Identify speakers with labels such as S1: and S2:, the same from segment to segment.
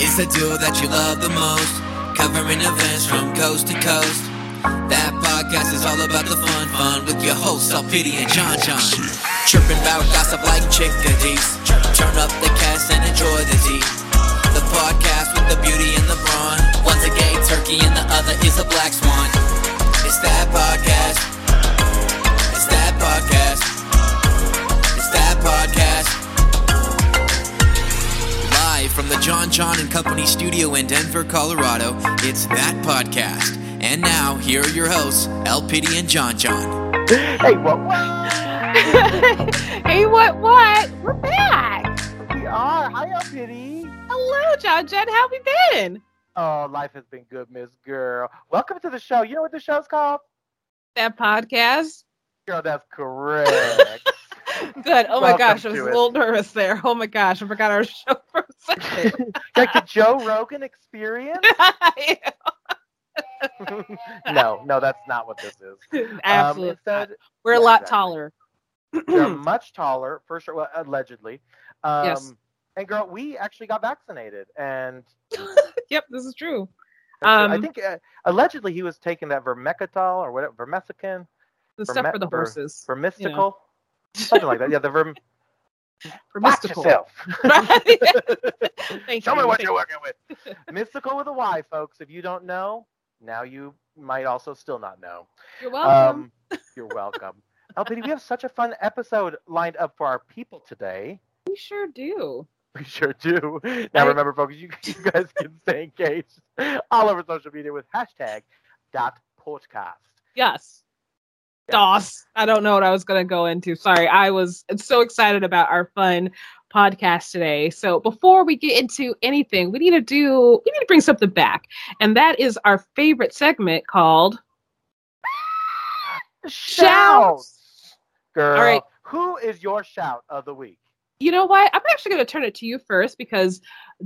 S1: It's the duo that you love the most, covering events from coast to coast. That podcast is all about the fun, fun with your hosts, Pity and John John. Chirping about gossip like chickadees. Turn up the cast and enjoy the tea. The podcast with the beauty and the brawn. One's a gay turkey and the other is a black swan. It's that podcast. It's that podcast. Live from the John John and Company studio in Denver, Colorado, it's that podcast. And now, here are your hosts, El Pity and John John.
S2: Hey, what? What?
S3: hey, what, what? We're back.
S2: We are. Hi, El Pity.
S3: Hello, John Jen. How we been?
S2: Oh, life has been good, Miss Girl. Welcome to the show. You know what the show's called?
S3: That podcast?
S2: Girl, that's correct.
S3: Good. Oh my gosh, I was a
S2: it.
S3: little nervous there. Oh my gosh, I forgot our show for a second.
S2: like the Joe Rogan experience? no, no, that's not what this is.
S3: Absolutely.
S2: Um, instead,
S3: We're a lot
S2: exactly.
S3: taller.
S2: they're much taller, for sure, well, allegedly. Um,
S3: Yes.
S2: And girl, we actually got vaccinated, and
S3: yep, this is true.
S2: I
S3: Um,
S2: think uh, allegedly he was taking that vermecatol or whatever, vermesican,
S3: The
S2: For
S3: stuff for the horses.
S2: for mystical, something like that. Yeah, the verm. Watch
S3: mystical.
S2: yourself.
S3: Thank
S2: Show me what you're working with. Mystical with a Y, folks. If you don't know, now you might also still not know.
S3: You're welcome.
S2: Um, you're welcome. LPD, we have such a fun episode lined up for our people today.
S3: we sure do.
S2: We sure do. Now
S3: I-
S2: remember, folks, you, you guys can stay engaged all over social media with hashtag dot podcast.
S3: Yes. DOS. I don't know what I was going to go into. Sorry. I was so excited about our fun podcast today. So before we get into anything, we need to do, we need to bring something back. And that is our favorite segment called Shouts.
S2: Girl,
S3: All right.
S2: who is your shout of the week?
S3: You know what? I'm actually going to turn it to you first because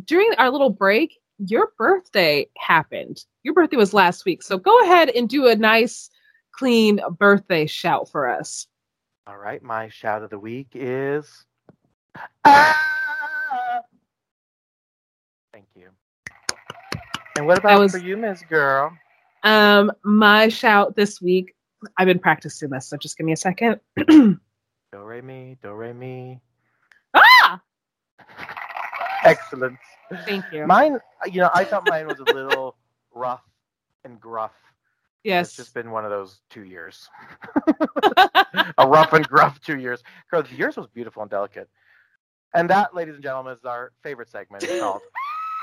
S3: during our little break, your birthday happened. Your birthday was last week. So go ahead and do a nice, clean birthday shout for us.
S2: All right, my shout of the week is. Ah! Thank you. And what about
S3: was-
S2: for you, Miss Girl?
S3: Um, my shout this week, I've been practicing this, so just give me a second.
S2: Do re mi, do re mi.
S3: ah!
S2: Excellent.
S3: Thank you.
S2: Mine, you know, I thought mine was a little rough and gruff. It's
S3: yes.
S2: just been one of those two years. a rough and gruff two years. Girl, yours was beautiful and delicate. And that, ladies and gentlemen, is our favorite segment. It's called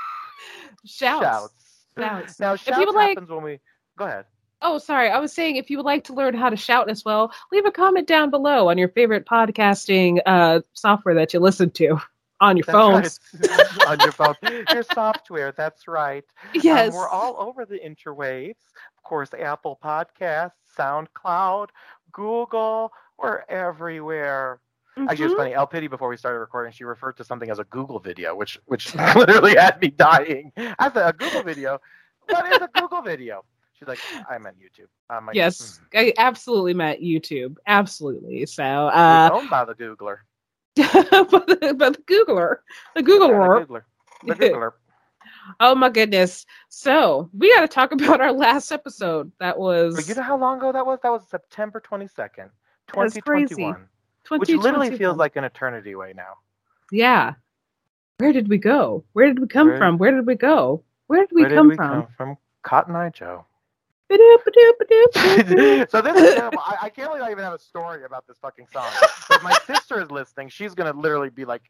S3: Shouts.
S2: Shouts.
S3: Shouts.
S2: Now,
S3: you
S2: shouts
S3: would like-
S2: happens when we. Go ahead.
S3: Oh, sorry. I was saying if you would like to learn how to shout as well, leave a comment down below on your favorite podcasting uh, software that you listen to on your phones.
S2: right. on your phone. Your software, that's right. Um,
S3: Yes.
S2: we're all over the interwaves. Of course, Apple Podcasts, SoundCloud, Google, we're everywhere. Actually, it's funny. El Pity, before we started recording, she referred to something as a Google video, which which literally had me dying. I said, a Google video? What is a Google video? She's like, I meant YouTube. I'm like,
S3: Yes,
S2: "Mhm.
S3: I absolutely meant YouTube. Absolutely. So,
S2: It's
S3: uh,
S2: owned by the Googler.
S3: but, the, but the Googler, the
S2: Yeah,
S3: Googler.
S2: the Googler. The Googler.
S3: Oh my goodness. So we got to talk about our last episode. That was
S2: But you know how long ago that was? That was September 22nd, 2021. Which literally feels like an eternity away now.
S3: Yeah. Where did we go? Where did we come
S2: Where-
S3: from? Where did we go? Where did we
S2: Where did
S3: come
S2: we
S3: from?
S2: come from? Cotton Eye Joe. So this is terrible. I, I can't believe I even have a story about this fucking song. If my sister is listening, she's gonna literally be like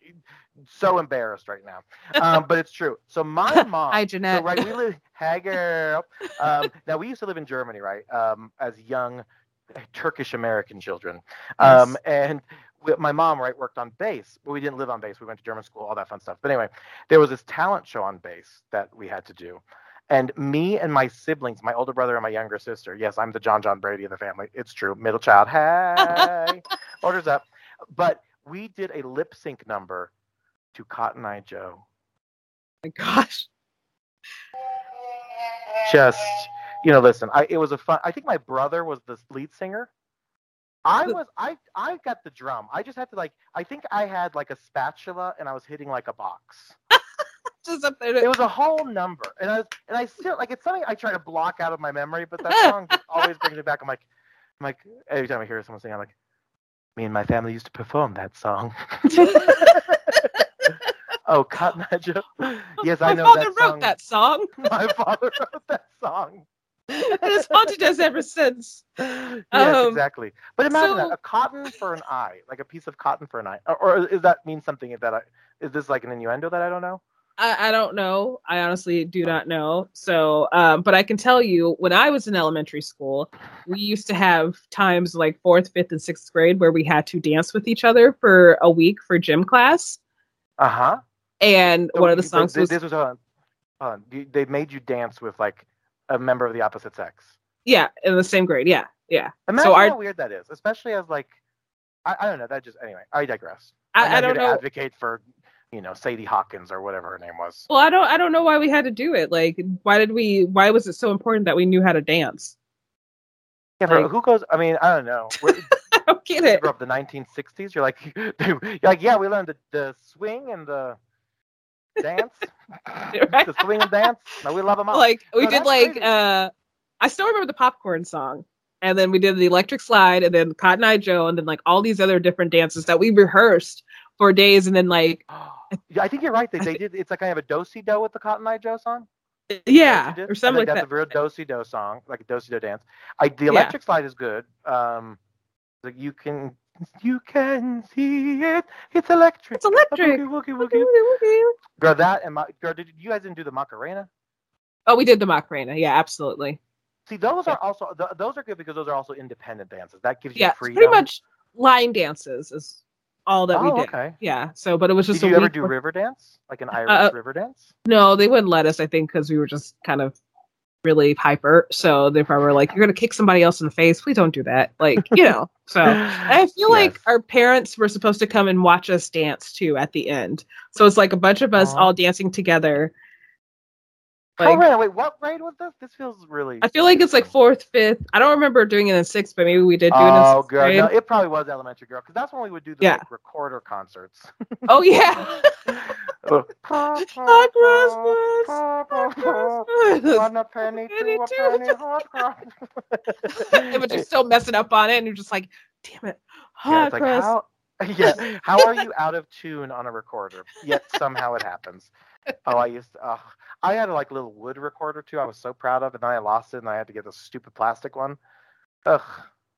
S2: so embarrassed right now. Um, but it's true. So my mom.
S3: Hi,
S2: So right, we live. Hey girl. Um, now we used to live in Germany, right? Um, as young Turkish American children. Um, and my mom, right, worked on base, but we didn't live on base. We went to German school, all that fun stuff. But anyway, there was this talent show on base that we had to do. And me and my siblings, my older brother and my younger sister, yes, I'm the John John Brady of the family. It's true. Middle child. Hey, orders up. But we did a lip sync number to Cotton Eye Joe.
S3: my gosh.
S2: just you know listen i it was a fun i think my brother was the lead singer i was i i got the drum i just had to like i think i had like a spatula and i was hitting like a box
S3: just up there.
S2: It was a whole number, and I was, and I still like it's something I try to block out of my memory, but that song always brings it back. I'm like, I'm like every time I hear someone sing, I'm like, me and my family used to perform that song. oh, Cotton Eye Joe. Yes, I
S3: my
S2: know
S3: father
S2: that
S3: wrote
S2: song.
S3: that song,
S2: My father wrote that song.
S3: and has haunted us ever since.
S2: yes,
S3: Um,
S2: exactly. But imagine
S3: so-
S2: that a cotton for an eye, like a piece of cotton for an eye, or, or is that mean something that I? Is this like an innuendo that I don't know?
S3: I, I don't know. I honestly do not know. So, um, but I can tell you, when I was in elementary school, we used to have times like fourth, fifth, and sixth grade where we had to dance with each other for a week for gym class.
S2: Uh huh.
S3: And one of the songs was
S2: This was hold on. Hold on. They made you dance with like a member of the opposite sex.
S3: yeah, in the same grade. Yeah, yeah.
S2: Imagine
S3: our-
S2: how weird that is, especially as like, I, I don't know. That just anyway. I digress.
S3: I, I don't know.
S2: advocate for, you know, Sadie Hawkins or whatever her name was.
S3: Well, I don't. I don't know why we had to do it. Like, why did we? Why was it so important that we knew how to dance?
S2: Yeah, but
S3: like-
S2: who goes? I mean, I don't know.
S3: I don't get
S2: you
S3: it.
S2: grew up the 1960s. You're like, you're like, yeah, we learned the, the swing and the dance,
S3: Right?
S2: the swing and dance. No, we love them all.
S3: like we
S2: No,
S3: did like
S2: crazy.
S3: uh I still remember the popcorn song. And then we did the electric slide and then Cotton Eye Joe and then like all these other different dances that we rehearsed for days and then like
S2: yeah, I think you're right. They, they did. It's like I have a do-si do with the Cotton Eye Joe song.
S3: yeah,
S2: What you did?
S3: or something like
S2: that's
S3: that.
S2: a real do-si do song, like a do-si do dance. I the electric slide is good. Um, like you can you can see it. It's electric.
S3: It's electric.
S2: A boogie, woogie,
S3: Okay,
S2: woogie.
S3: okay, okay.
S2: Girl, that and my girl, did you guys didn't do the Macarena?
S3: Oh, we did the Macarena. Yeah, absolutely.
S2: See, those are also th- those are good because those are also independent dances. That gives you
S3: Yeah,
S2: freedom.
S3: pretty much line dances is all that
S2: oh,
S3: we did.
S2: okay.
S3: Yeah. So, but it was just
S2: Did
S3: a
S2: you ever do river dance, like an Irish
S3: Uh,
S2: river dance?
S3: No, they wouldn't let us. I think because we were just kind of really hyper. So they probably were like, "You're gonna kick somebody else in the face. Please don't do that." Like, you know. So I feel like our parents were supposed to come and watch us dance too at the end. So it's like a bunch of us
S2: Aw.
S3: all dancing together. Like,
S2: random. Wait, what grade was this? This feels really.
S3: I feel like it's like fourth, fifth. I don't remember doing it in sixth, but maybe we did do it in
S2: Oh,
S3: sixth
S2: girl,
S3: grade.
S2: no, it probably was elementary girl because that's when we would do the
S3: Yeah.
S2: like, recorder concerts.
S3: Oh yeah.
S2: Oh.
S3: Hot Christmas. Hot Christmas.
S2: One a penny,
S3: Penny,
S2: two a
S3: two a
S2: penny, hot
S3: Yeah, but you're still messing up on it, and you're just like, "Damn it,
S2: Yeah,
S3: hot
S2: it's like,
S3: Christmas."
S2: how, yeah, how are you out of tune on a recorder? Yet somehow it happens. Oh, I used to, uh, I had a like little wood recorder too. I was so proud of, and then I lost it, and I had to get the stupid plastic one. Ugh.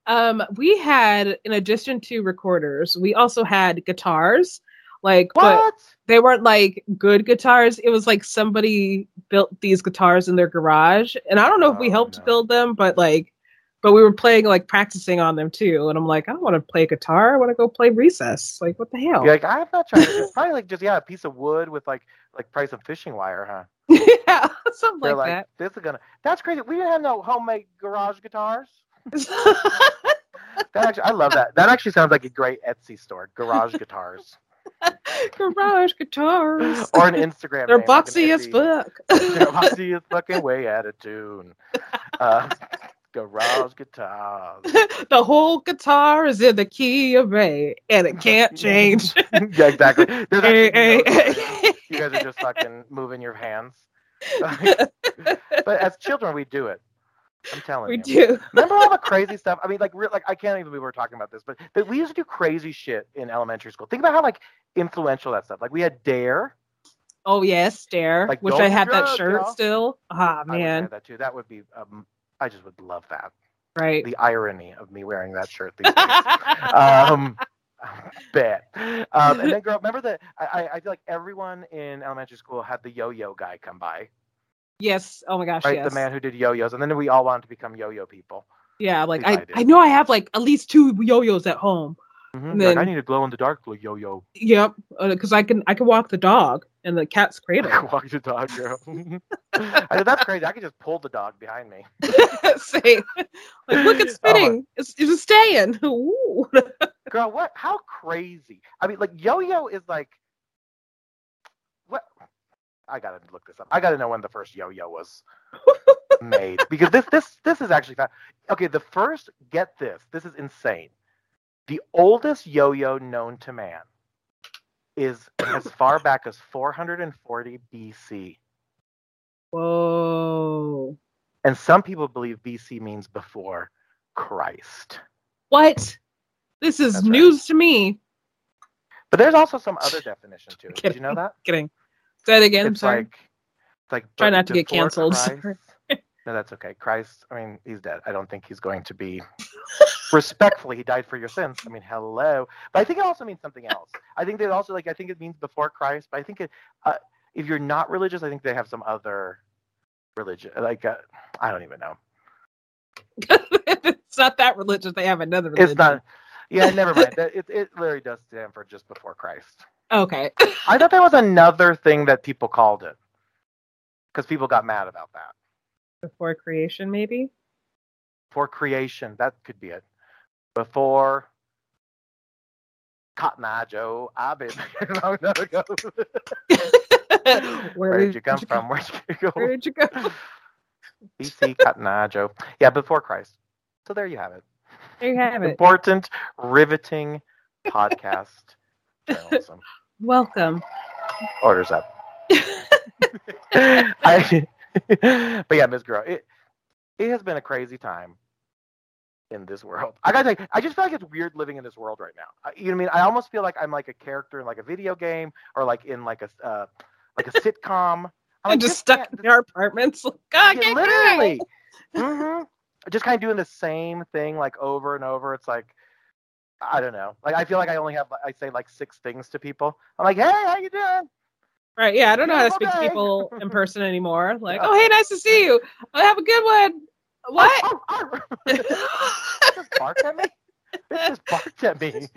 S3: Um, we had, in addition to recorders, we also had guitars. Like, but
S2: What?
S3: they weren't like good guitars. It was like somebody built these guitars in their garage, and I don't know if we
S2: Oh,
S3: helped
S2: no.
S3: build them, but like, but we were playing like practicing on them too. And I'm like, I don't want to play guitar. I want to go play recess. Like, what the hell?
S2: You're like I'm not trying to. It's probably like just yeah, a piece of wood with like like probably some fishing wire, huh?
S3: yeah, something
S2: They're
S3: like,
S2: like, this is gonna. That's crazy. We didn't have no homemade garage guitars.
S3: that.
S2: That actually, I love that. That actually sounds like a great Etsy store. Garage guitars
S3: garage guitars.
S2: or an Instagram.
S3: They're
S2: name, like
S3: boxy as fuck.
S2: They're boxy as fucking way out of tune. Uh, garage guitars.
S3: the whole guitar is in the key of A, and it can't change.
S2: yeah, exactly. There's
S3: Hey,
S2: actually no
S3: hey,
S2: notes. You guys are just fucking moving your hands. but as children, we do it. I'm telling
S3: we
S2: you.
S3: We do.
S2: Remember all the crazy stuff? I mean, like, real, like I can't even believe we were talking about this, but, but we used to do crazy shit in elementary school. Think about how like influential that stuff. Like we had Dare.
S3: Oh yes, Dare,
S2: Like,
S3: which I have that shirt
S2: y'all.
S3: still. Ah
S2: I would
S3: man,
S2: that too. That would be. Um, I just would love that.
S3: right.
S2: The irony of me wearing that shirt these days. um, bet. Um, and then, girl, remember that? I, I- I feel like everyone in elementary school had the yo-yo guy come by,
S3: yes. Oh my gosh,
S2: right?
S3: yes.
S2: The man who did yo-yos, and then we all wanted to become yo-yo people.
S3: Yeah, like I,
S2: I.
S3: I know I have like at least two yo-yos at home.
S2: Mhm.
S3: And
S2: You're like,
S3: then-
S2: I need a glow-in-the-dark yo-yo.
S3: Yep, because I can I can walk the dog in the cat's cradle.
S2: Walk the dog, girl. I said, that's crazy. I could just pull the dog behind me.
S3: Say, like look, it's
S2: Oh
S3: spinning. it's it's staying. Ooh.
S2: Girl, what? How crazy? I mean, like yo-yo is like what? I gotta look this up. I gotta know when the first yo-yo was made because this this this is actually fa- okay. The first, get this. This is insane. The oldest yo-yo known to man is as far back as 440 BC.
S3: Whoa.
S2: And some people believe BC means before Christ.
S3: What? This is
S2: That's right.
S3: news to me.
S2: But there's also some other definition to it. Did you know that?
S3: Kidding. Say it again. I'm sorry.
S2: like it's like
S3: Try not to get canceled.
S2: No, that's okay. Christ, I mean, he's dead. I don't think he's going to be respectfully. He died for your sins. I mean, hello. But I think it also means something else. I think that also like I think it means before Christ. But I think it, uh, if you're not religious, I think they have some other religion. Like uh, I don't even know.
S3: it's not that religious. They have another religion.
S2: It's not. Yeah, never mind. That- It it literally does stand for just before Christ.
S3: Okay.
S2: I thought there was another thing that people called it because people got mad about that.
S3: Before creation, maybe.
S2: For creation, that could be it. Before Cotton Eye Joe, I've been a long time ago. Where did you come from? Where'd you go?
S3: Where did you go?
S2: BC Cotton Eye Joe. Yeah, before Christ. So there you have it.
S3: There you have it.
S2: Important, riveting podcast journalism.
S3: Welcome.
S2: Orders up. I, but yeah, Miss Girl, it it has been a crazy time in this world. I gotta say, I just feel like it's weird living in this world right now. I- You know what I mean? I almost feel like I'm like a character in like a video game or like in like a uh, like a sitcom. I'm like,
S3: just stuck in our apartments. God,
S2: yeah, literally. hmm Just kind of doing the same thing like over and over. It's like I don't know. Like I feel like I only have I say like six things to people. I'm like, hey, how you doing?
S3: Right. Yeah. I don't know how to speak to people in person anymore. Like,
S2: Yeah.
S3: oh, hey, nice to see you. Oh, have a good one. What?
S2: Oh, oh, oh. Just barked at me. It just barked at me.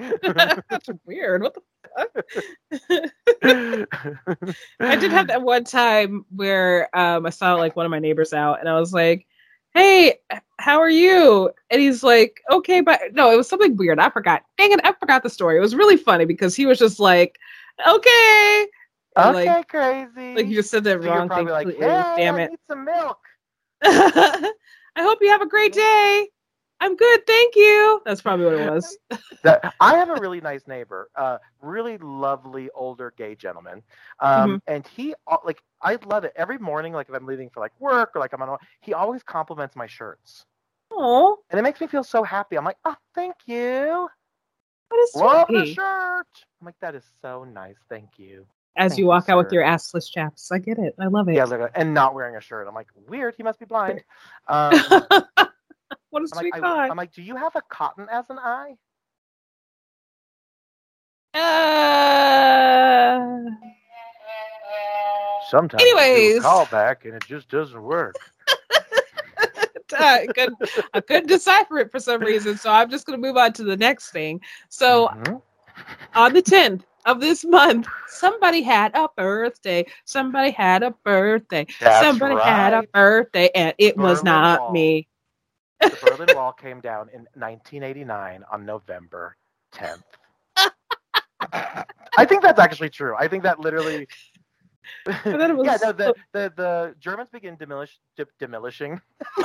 S3: That's weird. What the fuck? I did have that one time where um, I saw like one of my neighbors out, and I was like, "Hey, how are you?" And he's like, "Okay, but no, it was something weird. I forgot. Dang it, I forgot the story. It was really funny because he was just like, "Okay," and,
S2: okay,
S3: like,
S2: crazy.
S3: like you just said the
S2: So
S3: wrong thing.
S2: probably like, hey,
S3: Damn
S2: I
S3: it.
S2: need some milk.
S3: I hope you have a great day. I'm good, thank you. That's probably what it was.
S2: That, I have a really nice neighbor, uh, really lovely older gay gentleman, um,
S3: Mm-hmm.
S2: and he like I love it every morning. Like if I'm leaving for like work or like I'm on, he always compliments my shirts,
S3: Oh,
S2: and it makes me feel so happy. I'm like, oh, thank you.
S3: what is
S2: Love the shirt. I'm like, that is so nice. Thank you.
S3: As
S2: Thank
S3: you
S2: you,
S3: walk out with your assless chaps. I get it. I love it.
S2: Yeah, and not wearing a shirt. I'm like, weird. He must be blind. Um,
S3: what a
S2: I'm
S3: sweet
S2: like,
S3: guy.
S2: I, am like, do you have a cotton as an eye?
S3: Uh,
S2: Sometimes
S3: Anyways.
S2: call back and it just doesn't work.
S3: I couldn't, I couldn't decipher it for some reason, so I'm just going to move on to the next thing. So
S2: Mhm.
S3: on the 10th of this month, somebody had a birthday. Somebody had a birthday.
S2: That's
S3: somebody had a birthday, and it was not me.
S2: The Berlin Wall came down in 1989 on November 10th. I think that's actually true. I think that literally.
S3: thought it was-
S2: yeah, no, the, the the Germans begin demolish, de- demolishing.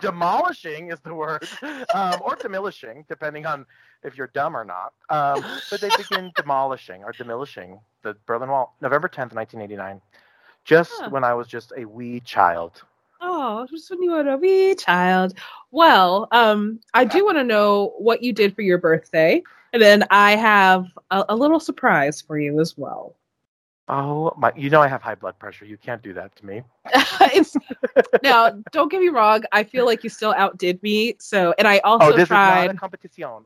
S2: Demolishing is the word, um, or demolishing, depending on if you're dumb or not. Um, but they begin demolishing or demolishing the Berlin Wall, November 10th, 1989, just
S3: Huh.
S2: when I was just a wee child.
S3: Oh, just when you were a wee child. Well, um, I do want to know what you did for your birthday, and then I have a, a little surprise for you as well.
S2: Oh my! You know I have high blood pressure. You can't do that to me.
S3: now, don't get me wrong. I feel like you still outdid me. So, and I also
S2: oh, this
S3: tried.
S2: is not a competition.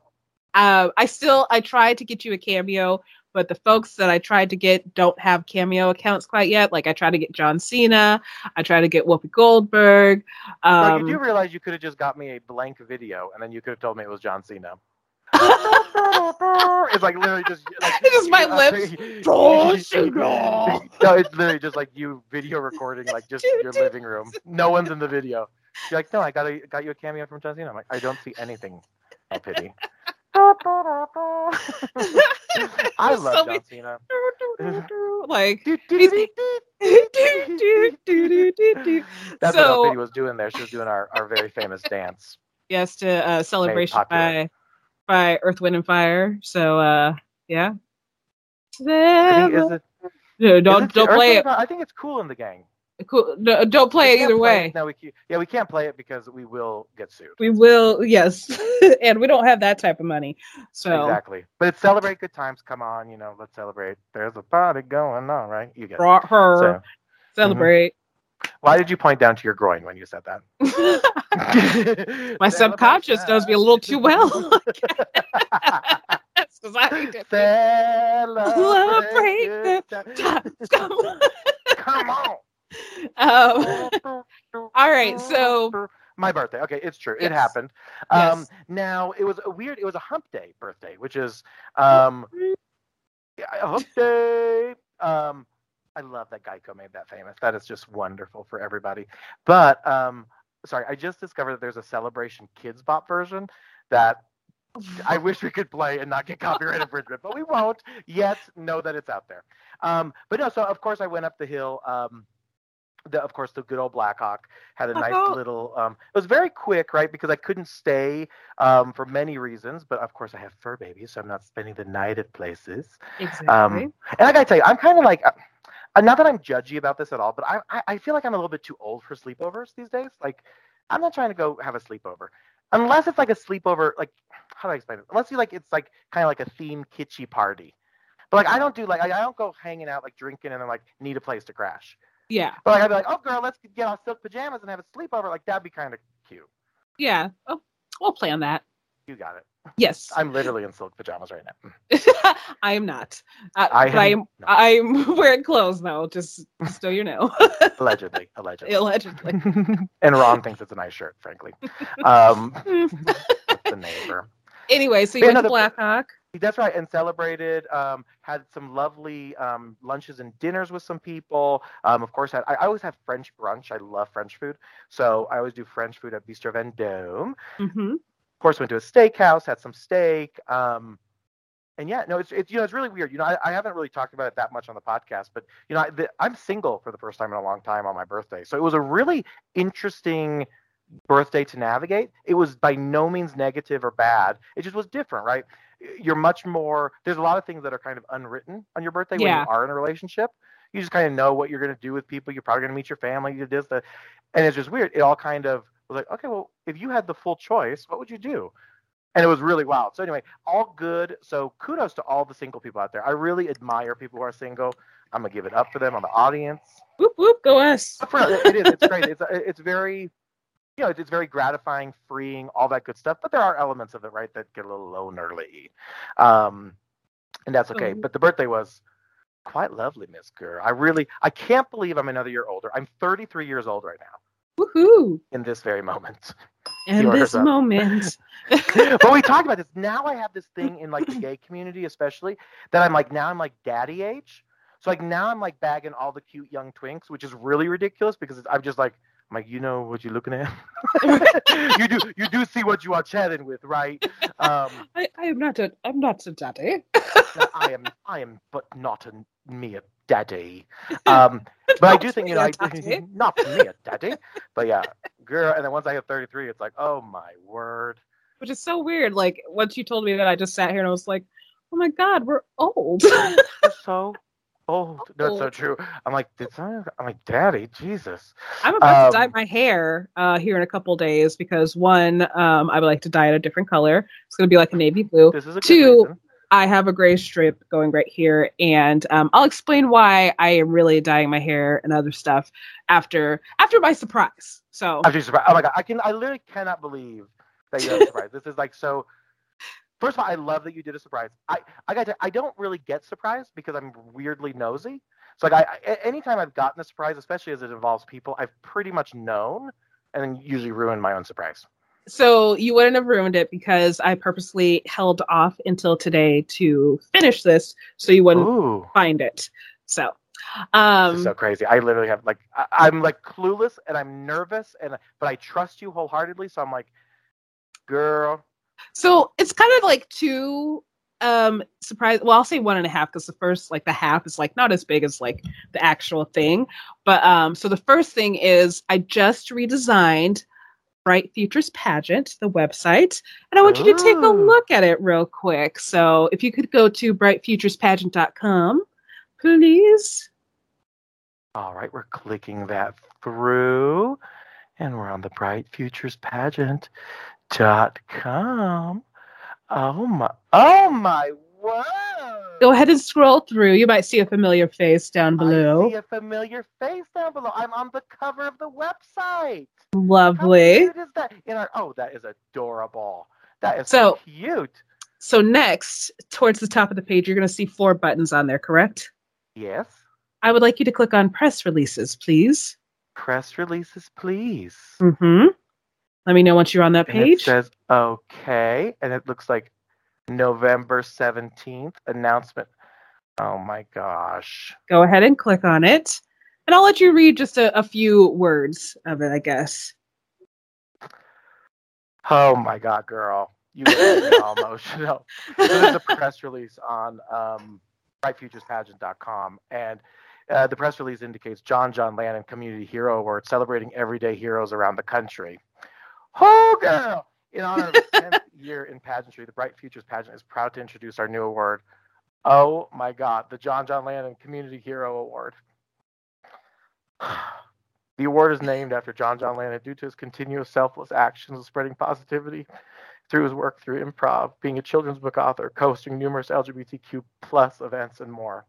S3: uh, I still I tried to get you a cameo, but the folks that I tried to get don't have cameo accounts quite yet. Like I tried to get John Cena, I tried to get Whoopi Goldberg.
S2: So
S3: Um,
S2: you do realize you could have just got me a blank video, and then you could have told me it was John Cena. it's like literally just like
S3: It's just my
S2: uh,
S3: lips.
S2: No, it's literally just like you video recording like just your living room. No one's in the video. You're like, no, I got a got you a cameo from John Cena. I'm like, I don't see anything. I pity. I love
S3: So
S2: John Cena.
S3: like.
S2: That's what
S3: So-
S2: Elfie was doing there. She was doing our, our very famous dance.
S3: yes to uh celebration by by Earth Wind and Fire. So uh Yeah.
S2: Is it,
S3: No, don't don't play it.
S2: I think it's Kool and the Gang.
S3: Cool. No, don't play it either way.
S2: No, we can't, yeah we can't, yeah we can't play it because we will get sued.
S3: We will, yes, and we don't have that type of money. So
S2: Exactly. But it's celebrate good times. Come on, you know, let's celebrate. There's a party going on, right? You get it.
S3: brought her
S2: So, mm-hmm.
S3: celebrate.
S2: why did you point down to your groin when you said that?
S3: My subconscious knows me a little too well. That's 'cause I did it.
S2: Celebrate
S3: Celebrate. Come on.
S2: Come on.
S3: Um, all right, so
S2: my birthday. Okay, it's true.
S3: Yes.
S2: It happened. Um,
S3: Yes.
S2: Now it was a weird. It was a hump day birthday, which is um, yeah, a hump day. Um, I love that Geico made that famous. That is just wonderful for everybody. But um, sorry, I just discovered that there's a Celebration Kidz Bop version that I wish we could play and not get copyright infringement, but we won't yet. Know that it's out there. Um, but no, so of course I went up the hill. Um, the, of course, the good old Black Hawk had a nice
S3: Oh.
S2: little. Um, it was very quick, right? Because I couldn't stay um, for many reasons. But of course, I have fur babies, so I'm not spending the night at places.
S3: exactly.
S2: Um, and I gotta tell you, I'm kind of like, uh, not that I'm judgy about this at all, but I, I I feel like I'm a little bit too old for sleepovers these days. Like, I'm not trying to go have a sleepover, unless it's like a sleepover. Like, how do I explain it? Unless you like, it's like kind of like a theme kitschy party. But like, I don't do like, I, I don't go hanging out like drinking and then like need a place to crash.
S3: Yeah,
S2: But like, I'd be like, oh girl, let's get our silk pajamas and have a sleepover. Like that'd be kind of cute.
S3: yeah. Oh, we'll play on that.
S2: You got it.
S3: Yes,
S2: I'm literally in silk pajamas right now.
S3: I am not. Uh,
S2: I
S3: but I
S2: am-
S3: am.
S2: no.
S3: I'm wearing clothes though, just so you know,
S2: Allegedly, allegedly.
S3: allegedly.
S2: and Ron thinks it's a nice shirt, frankly. Um, the neighbor.
S3: anyway, so you went to
S2: the-
S3: Black Hawk.
S2: That's right, and celebrated. Um, had some lovely um, lunches and dinners with some people. Um, of course, had, I, I always have French brunch. I love French food, so I always do French food at Bistro Vendôme.
S3: hmm
S2: Of course, went to a steakhouse, had some steak. Um, and yeah, no, it's, it's you know it's really weird. You know, I, I haven't really talked about it that much on the podcast, but you know, I, the, I'm single for the first time in a long time on my birthday, so it was a really interesting birthday to navigate. It was by no means negative or bad. It just was different, right? You're much more. There's a lot of things that are kind of unwritten on your birthday when you are in a relationship. You just kind of know what you're going to do with people. You're probably going to meet your family. You this, that, and it's just weird. It all kind of was like, okay, well, if you had the full choice, what would you do? and it was really wild. So anyway, all good. So kudos to all the single people out there. I really admire people who are single. I'm gonna give it up for them on the audience.
S3: Whoop whoop, go us.
S2: It is. It's great. It's it's very, you know, it's, it's very gratifying, freeing, all that good stuff. But there are elements of it, right, that get a little lonely. Um, and that's okay.
S3: Mhm.
S2: But the birthday was quite lovely, Miss Gurr. I really, I can't believe I'm another year older. I'm 33 years old right now
S3: Woohoo!
S2: in this very moment.
S3: In this
S2: up.
S3: moment.
S2: but we talked about this. Now I have this thing in like the gay community, especially that I'm like now I'm like daddy age. So like now I'm like bagging all the cute young twinks, which is really ridiculous because it's, I'm just like I'm like you know what you're looking at. you do you do see what you are chatting with, right? Um,
S3: I, I am not a I'm not a daddy.
S2: I am I am but not a mere daddy. Um, but I do think you know
S3: a
S2: I, not mere daddy. But yeah, girl. And then once I hit 33, it's like oh my word.
S3: Which is so weird. Like once you told me that I just sat here and I was like, Oh my god, we're old.
S2: So old. That's so true. I'm like, did I, I'm like, Daddy, Jesus.
S3: I'm about to dye
S2: Um,
S3: my hair uh, here in a couple days because one, um, I would like to dye it a different color. It's gonna be like a navy blue.
S2: This is a
S3: Two. I have a gray strip going right here, and um, I'll explain why I am really dyeing my hair and other stuff after after my surprise. So
S2: I'm just. Oh my god, I can, I literally cannot believe that you had a surprise. this is like so. First of all, I love that you did a surprise. I, I got to, I don't really get surprised because I'm weirdly nosy. So like, I, I anytime I've gotten a surprise, especially as it involves people, I've pretty much known, and then usually ruined my own surprise.
S3: so you wouldn't have ruined it because I purposely held off until today to finish this, so you wouldn't
S2: Ooh,
S3: find it. So,
S2: this
S3: um,
S2: is so crazy. I literally have like, I, I'm like clueless and I'm nervous, and but I trust you wholeheartedly. So I'm like, girl,
S3: So it's kind of like two um surprise well I'll say one and a half because the first like the half is like not as big as like the actual thing. But um so the first thing is I just redesigned Bright Futures Pageant, the website, and I want you to take a look at it real quick. So if you could go to brightfuturespageant.com, please.
S2: All right, we're clicking that through, and we're on the Bright Futures Pageant dot com. Oh my! Oh my! Whoa!
S3: Go ahead and scroll through. You might see a familiar face down
S2: I
S3: below.
S2: see a familiar face down below. I'm on the cover of the website.
S3: Lovely.
S2: How cute is that? In our oh, that is adorable. That is
S3: So-
S2: so cute.
S3: So next, towards the top of the page, you're going to see four buttons on there, correct?
S2: Yes.
S3: I would like you to click on press releases, please.
S2: Press releases, please.
S3: Mm-hmm. Let me know once you're on that
S2: And it
S3: page.
S2: says okay, and it looks like November seventeenth announcement. Oh my gosh.
S3: Go ahead and click on it. And I'll let you read just a, a few words of it, I guess.
S2: Oh my god, girl. You made me all emotional. There's a press release on um, brightfuturespageant.com, and uh, the press release indicates John John Lannon Community Hero Award celebrating everyday heroes around the country. Oh, girl! In honor of its 10th year in pageantry, the Bright Futures pageant is proud to introduce our new award. Oh my God, the John John Lannon Community Hero Award. The award is named after John John Lannon due to his continuous selfless actions of spreading positivity through his work through improv, being a children's book author, co-hosting numerous LGBTQ plus events, and more.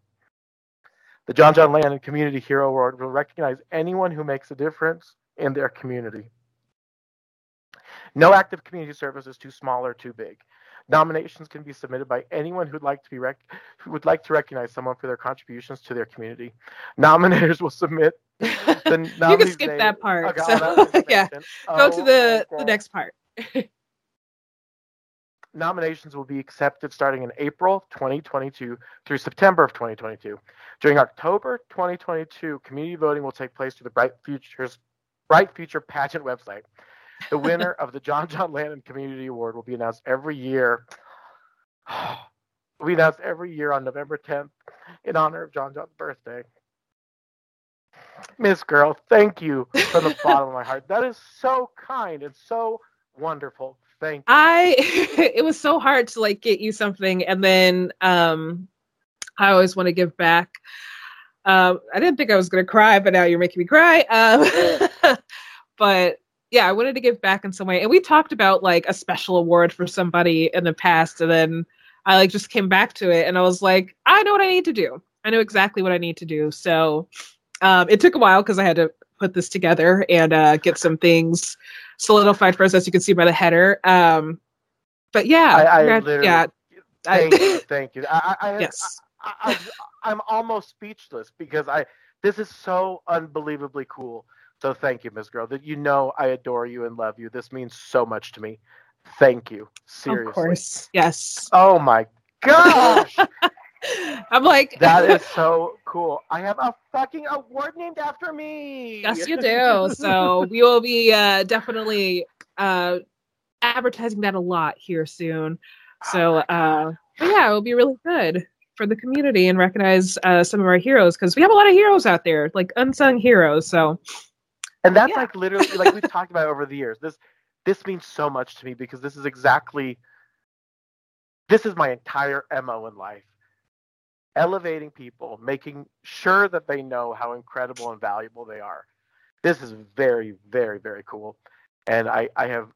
S2: The John John Lannon Community Hero Award will recognize anyone who makes a difference in their community. No active community service is too small or too big. Nominations can be submitted by anyone who'd like to be rec- who would like to recognize someone for their contributions to their community. Nominators will submit the
S3: you can skip
S2: name-
S3: that part. So, yeah, go to
S2: Oh,
S3: the, the
S2: okay.
S3: next part.
S2: Nominations will be accepted starting in April 2022 through September of 2022. During October 2022, community voting will take place through the Bright Futures Bright Future Pageant website. The winner of the John John Lannon Community Award will be announced every year. will be announced every year on November 10th in honor of John John's birthday. Miss Girl, thank you from the bottom of my heart. That is so kind and so wonderful. Thank you.
S3: I it was so hard to like get you something and then um I always want to give back. Um I didn't think I was gonna cry, but now you're making me cry. Um but yeah, I wanted to give back in some way. And we talked about like a special award for somebody in the past and then I like just came back to it and I was like, I know what I need to do. I know exactly what I need to do. So um it took a while because I had to put this together and uh get some things solidified first, as you can see by the header. Um, but yeah,
S2: I, I
S3: yeah, I-
S2: thank you, thank you. I, I, I,
S3: yes,
S2: I, I, I'm almost speechless because I this is so unbelievably cool. So thank you, Miss Girl. That you know I adore you and love you. This means so much to me. Thank you. Seriously.
S3: of course, yes.
S2: Oh my gosh,
S3: I'm like,
S2: that is so cool. I have a fucking award named after me.
S3: yes, you do. So we will be uh, definitely uh, advertising that a lot here soon. So uh, but yeah, it will be really good for the community and recognize uh, some of our heroes because we have a lot of heroes out there, like unsung heroes. So
S2: and that's
S3: Yeah.
S2: like literally like we've talked about over the years. This this means so much to me because this is exactly this is my entire mo in life elevating people making sure that they know how incredible and valuable they are this is very very very cool and i i have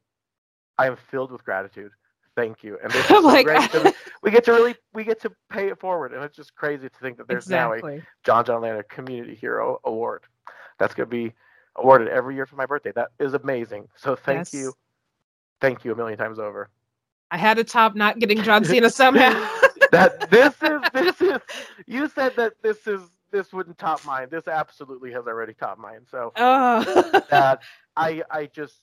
S2: i am filled with gratitude thank you and this is so
S3: Like-
S2: great to- we get to really we get to pay it forward and it's just crazy to think that there's now a. John John Lannon Community Hero Award. That's going to be awarded every year for my birthday. That is amazing. So thank
S3: Yes.
S2: you. Thank you a million times over.
S3: I had to top not getting John Cena somehow.
S2: That this is this is you said that this is this wouldn't top mine. This absolutely has already topped mine. So
S3: oh.
S2: that I I just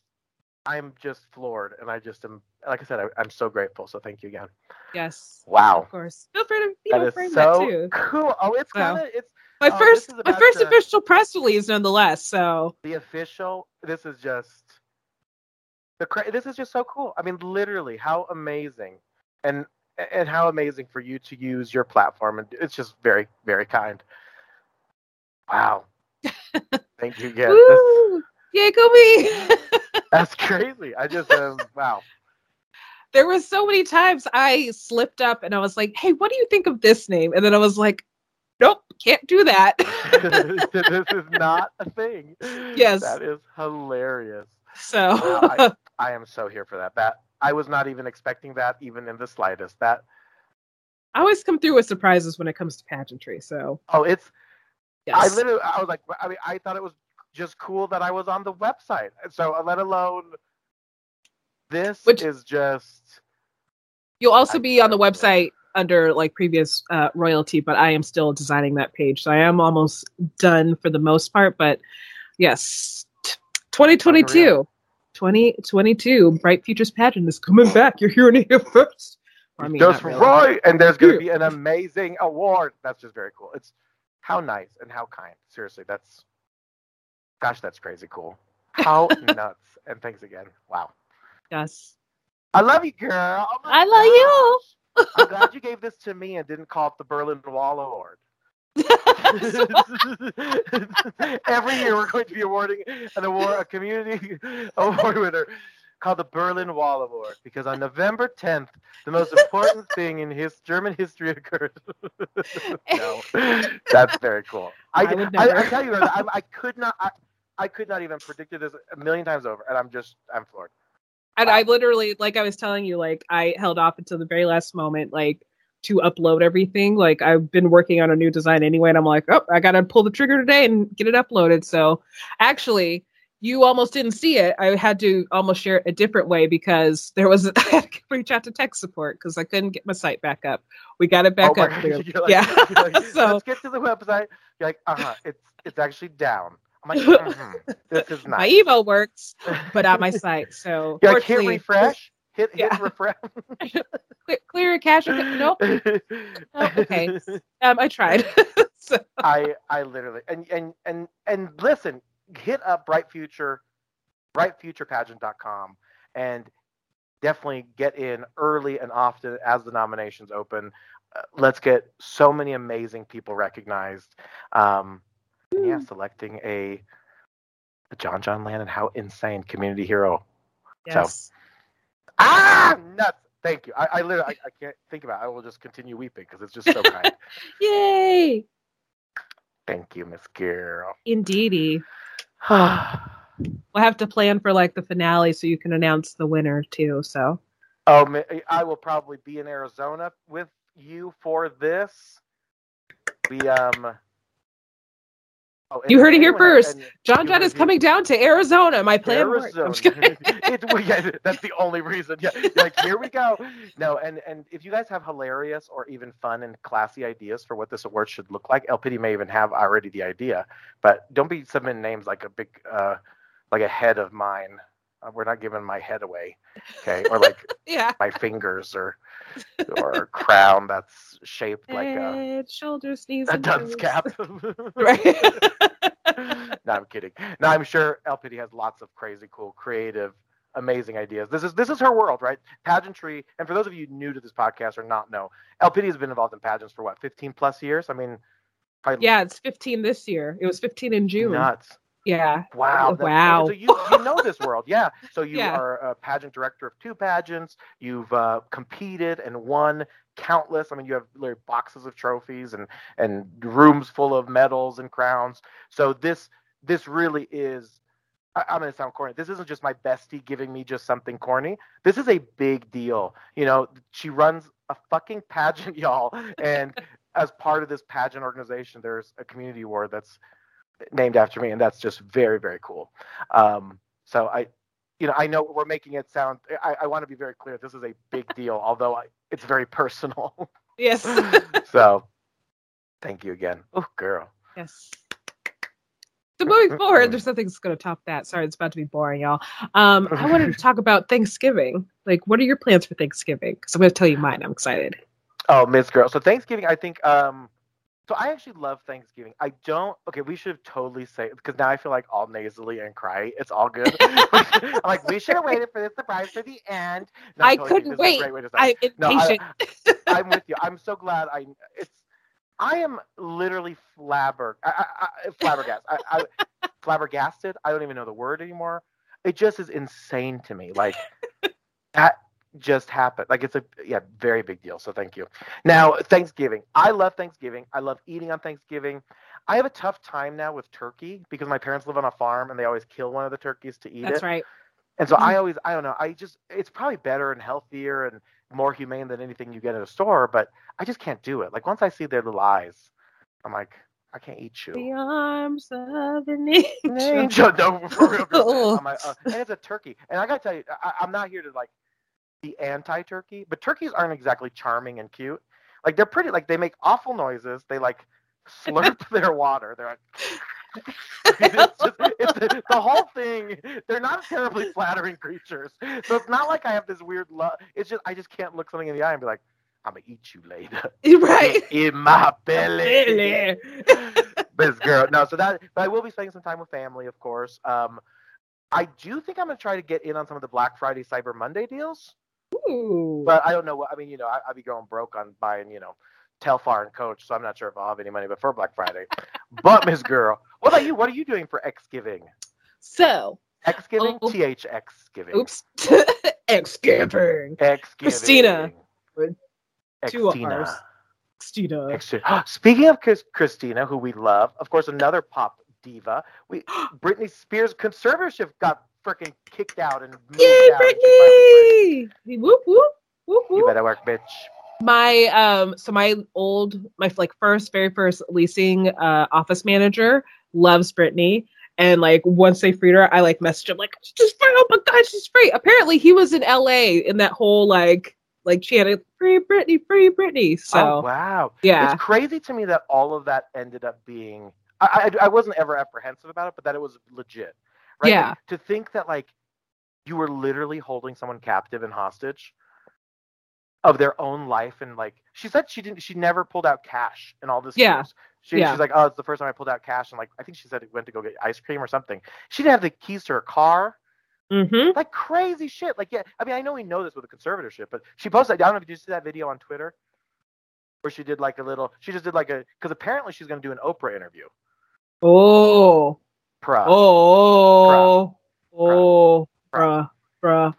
S2: I'm just floored and I just am like I said I, I'm so grateful. So thank you again.
S3: yes.
S2: Wow.
S3: Of course. Feel free to you
S2: That
S3: know,
S2: is
S3: frame that
S2: so
S3: too.
S2: cool. Oh, it's kind of it's
S3: My
S2: Oh,
S3: first my first official press release nonetheless. So
S2: the official this is just the cra- this is just so cool i mean literally how amazing and and how amazing for you to use your platform and it's just very very kind wow thank you again
S3: Woo! Yay, go me!
S2: That's crazy. I just um, wow.
S3: there were so many times I slipped up and I was like, "Hey, what do you think of this name?" And then I was like, "Nope, can't do that."
S2: this is not a thing.
S3: Yes.
S2: That is hilarious.
S3: so
S2: Wow, I am so here for that. That I was not even expecting that, even in the slightest. That
S3: I always come through with surprises when it comes to pageantry. So
S2: oh, it's
S3: yes,
S2: I literally I was like I mean I thought it was just cool that I was on the website. So uh, let alone this
S3: Which-
S2: is just
S3: you'll also
S2: I-
S3: be on the website under like previous uh, royalty, but I am still designing that page, so I am almost done for the most part. But yes, t- 2022, 2022, Bright Futures pageant is coming back. You're hearing it here first. I mean,
S2: just
S3: really.
S2: right. And there's going to be an amazing award. That's just very cool. It's how nice and how kind. Seriously, that's gosh, that's crazy cool. How nuts. And thanks again. Wow.
S3: Yes.
S2: I love you, girl. Oh
S3: I love you.
S2: I'm glad you gave this to me and didn't call it the Berlin Wall Award. Every year we're going to be awarding an award, a community award winner called the Berlin Wall Award because on November 10th, the most important thing in his German history occurred. no, that's very cool. I,
S3: I
S2: I. I tell you, I, I could not. I, I could not even predicted this a million times over, and I'm just I'm floored.
S3: And I literally, like I was telling you, like I held off until the very last moment, like to upload everything. Like I've been working on a new design anyway, and I'm like, oh, I gotta pull the trigger today and get it uploaded. So actually, you almost didn't see it. I had to almost share it a different way because there was I had to reach out to tech support because I couldn't get my site back up. We got it back
S2: Oh
S3: up.
S2: Like-
S3: yeah.
S2: like,
S3: so
S2: let's get to the website. You're like, uh huh. It's it's actually down. I'm like, mhm, this is
S3: my. Evo works, but on my site. So
S2: You're like, hit refresh. Hit hit
S3: Yeah.
S2: refresh.
S3: clear, clear cache. Okay, Nope. Oh, okay. Um, I tried. so
S2: I I literally and and and and listen, hit up Bright Future, brightfuturepageant.com, and definitely get in early and often as the nominations open. Uh, let's get so many amazing people recognized. Um, and yeah, selecting a, a John John Lannon, how insane community hero.
S3: yes.
S2: Ah, nuts. Thank you. I, I literally I, I can't think about it. I will just continue weeping because it's just so kind.
S3: Yay!
S2: Thank you, Miss Girl.
S3: Indeedy.
S2: oh,
S3: We'll have to plan for like the finale so you can announce the winner too. So
S2: ma- I will probably be in Arizona with you for this. We um. Oh,
S3: You heard it here first. John John is coming down to Arizona. My plan.
S2: Arizona.
S3: I'm just kidding.
S2: it, well, yeah, that's the only reason. Yeah, like here we go. No, and and if you guys have hilarious or even fun and classy ideas for what this award should look like, LPD may even have already the idea. But don't be submitting names like a big, uh, like a head of mine. Uh, we're not giving my head away, okay? Or like
S3: yeah.
S2: my fingers, or or a crown that's shaped like a,
S3: Head, shoulders, knees,
S2: a dunce cap.
S3: Right.
S2: no, I'm kidding. No, I'm sure LPD has lots of crazy, cool, creative, amazing ideas. This is this is her world, right? Pageantry. And for those of you new to this podcast or not know, LPD has been involved in pageants for what, 15 plus years? I mean, probably
S3: yeah, it's 15 this year. It was 15 in June.
S2: nuts.
S3: Yeah.
S2: Wow.
S3: Wow.
S2: So you, you know this world, yeah. So you
S3: Yeah.
S2: are a pageant director of two pageants. You've uh, competed and won countless. I mean, you have literally boxes of trophies and and rooms full of medals and crowns. So this this really is. I, I'm gonna sound corny. This isn't just my bestie giving me just something corny. This is a big deal. You know, she runs a fucking pageant, y'all, and as part of this pageant organization, there's a community award that's named after me, and that's just very, very cool. Um, so I, you know, I know we're making it sound. I, I want to be very clear. This is a big deal, although I, it's very personal.
S3: Yes.
S2: so, thank you again. Oh, girl.
S3: yes. So moving forward, there's nothing that's going to top that. Sorry, it's about to be boring, y'all. Um, I wanted to talk about Thanksgiving. Like, what are your plans for Thanksgiving? Because I'm going to tell you mine. I'm excited.
S2: Oh, Miss Girl. So Thanksgiving, I think. Um, so I actually love Thanksgiving. I don't. Okay, we should have totally say because now I feel like all nasally and cry. It's all good. I'm like, we should have waited for this surprise for the end. No,
S3: I
S2: totally
S3: couldn't
S2: this is a
S3: wait.
S2: great way to.
S3: I'm
S2: No, I-
S3: impatient.
S2: I'm with you. I'm so glad. I it's. I am literally flabber. I, I, I, flabbergasted. I, I, flabbergasted. I don't even know the word anymore. It just is insane to me. Like that just happened. Like it's a yeah, very big deal. So thank you. Now, Thanksgiving. I love Thanksgiving. I love eating on Thanksgiving. I have a tough time now with turkey because my parents live on a farm and they always kill one of the turkeys to eat
S3: That's
S2: it.
S3: right.
S2: And so I always, I don't know, I just, it's probably better and healthier and more humane than anything you get at a store, but I just can't do it. Like once I see their little eyes, I'm like, I can't eat
S3: The
S2: you.
S3: arms of an angel.
S2: Angel, no, for real. I'm like, uh, and it's a turkey. And I gotta tell you, I, I'm not here to like anti-turkey, but turkeys aren't exactly charming and cute. Like they're pretty, like they make awful noises. They like slurp their water. They're like. it's just, it's the, whole thing. They're not terribly flattering creatures, so it's not like I have this weird love. It's just I just can't look something in the eye and be like, "I'm gonna eat you later."
S3: right.
S2: in my belly. This girl. No, so that. But I will be spending some time with family, of course. Um, I do think I'm gonna try to get in on some of the Black Friday, Cyber Monday deals,
S3: Ooh.
S2: but I don't know what. I mean, you know, I, I'd be going broke on buying, you know. Telfar and Coach, so I'm not sure if I'll have any money before Black Friday. but Miss Girl, what about you? What are you doing for Xgiving?
S3: so,
S2: Xgiving,
S3: Oh.
S2: THX giving.
S3: oops. Christina. Two R's.
S2: Xtina.
S3: Christina.
S2: Extra- Speaking of Christina, who we love, of course, another pop diva. We Britney Spears' conservatorship got freaking kicked out and moved
S3: Yay,
S2: out. and she finally
S3: Britney! Whoop whoop whoop.
S2: You better work, bitch.
S3: My um, so my old, my like first, very first leasing uh office manager loves Britney, and like once they freed her, I like messaged him like she's free. Oh my god, she's free. Apparently, he was in L.A. in that whole like like she had a free Britney, free Britney. So
S2: oh wow,
S3: yeah,
S2: it's crazy to me that all of that ended up being. I, I I wasn't ever apprehensive about it, but that it was legit. Right?
S3: Yeah.
S2: Like, to think that like you were literally holding someone captive and hostage of their own life and like she said she didn't she never pulled out cash in all this
S3: Yeah.
S2: years. She,
S3: Yeah.
S2: she's like oh it's the first time i pulled out cash and like i think she said it went to go get ice cream or something she didn't have the keys to her car
S3: mm-hmm.
S2: like crazy shit like yeah i mean i know we know this with the conservatorship but she posted i don't know if you see that video on twitter where she did like a little she just did like a because apparently she's going to do an oprah interview
S3: Oh,
S2: Bruh.
S3: oh, oh, bruh. bruh.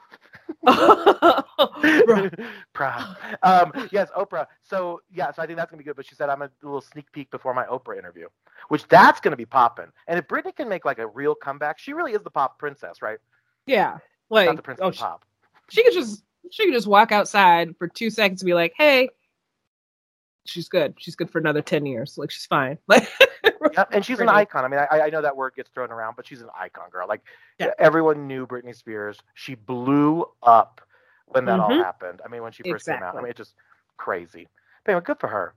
S2: Proud. Um, yes, Oprah. So yeah, so I think that's gonna be good. But she said I'm gonna do a little sneak peek before my Oprah interview, which that's gonna be popping. And if Britney can make like a real comeback, she really is the pop princess, right?
S3: Yeah, like Not
S2: the princess
S3: oh,
S2: of
S3: she,
S2: pop.
S3: she could just she could just walk outside for two seconds and be like, "Hey, she's good. She's good for another ten years. Like she's fine." Like,
S2: Yep, and she's an icon. I mean, I, I know that word gets thrown around, but she's an icon, girl. Like
S3: Yeah.
S2: everyone knew Britney Spears. She blew up when that all
S3: Mhm.
S2: happened. I mean, when she first came out. I
S3: Exactly.
S2: mean, it's just crazy. But anyway, good for her.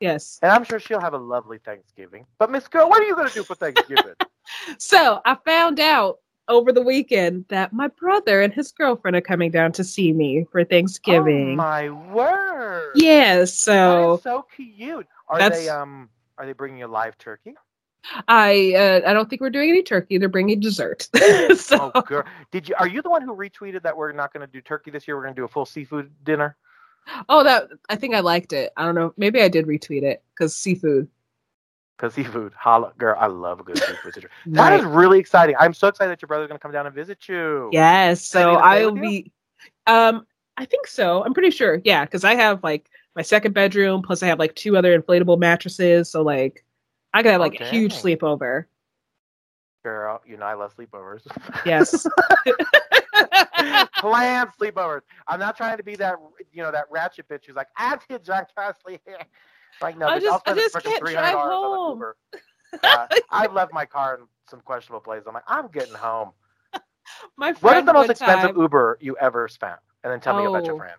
S3: yes.
S2: And I'm sure she'll have a lovely Thanksgiving. But Miss Girl, what are you gonna do for Thanksgiving?
S3: So I found out over the weekend that my brother and his girlfriend are coming down to see me for Thanksgiving.
S2: Oh my word! is
S3: So
S2: so cute. Are they um? Are they bringing a live turkey?
S3: I uh, I don't think we're doing any turkey. They're bringing dessert. so
S2: Oh, girl, did you? Are you the one who retweeted that we're not going to do turkey this year? We're going to do a full seafood dinner.
S3: oh that I think I liked it. I don't know. Maybe I did retweet it because seafood.
S2: Cause seafood, holla, girl, I love a good seafood situation. That is
S3: Right.
S2: really exciting. I'm so excited that your brother's gonna come down and visit you.
S3: Yes. So I'll be. Um, I think so. I'm pretty sure. Yeah, because I have like my second bedroom plus I have like two other inflatable mattresses. So like I
S2: Oh,
S3: like a huge sleepover.
S2: Girl, you know I love sleepovers.
S3: Yes.
S2: Planned sleepovers. I'm not trying to be that, you know, that ratchet bitch who's like, too drunk to sleep here. Like, no,
S3: I just-
S2: I'll
S3: I just can't drive home.
S2: Uh, I've left my car in some questionable places. I'm like, I'm getting home.
S3: my
S2: What is the most expensive
S3: time-
S2: Uber you ever spent? And then tell me about your
S3: Oh.
S2: friend.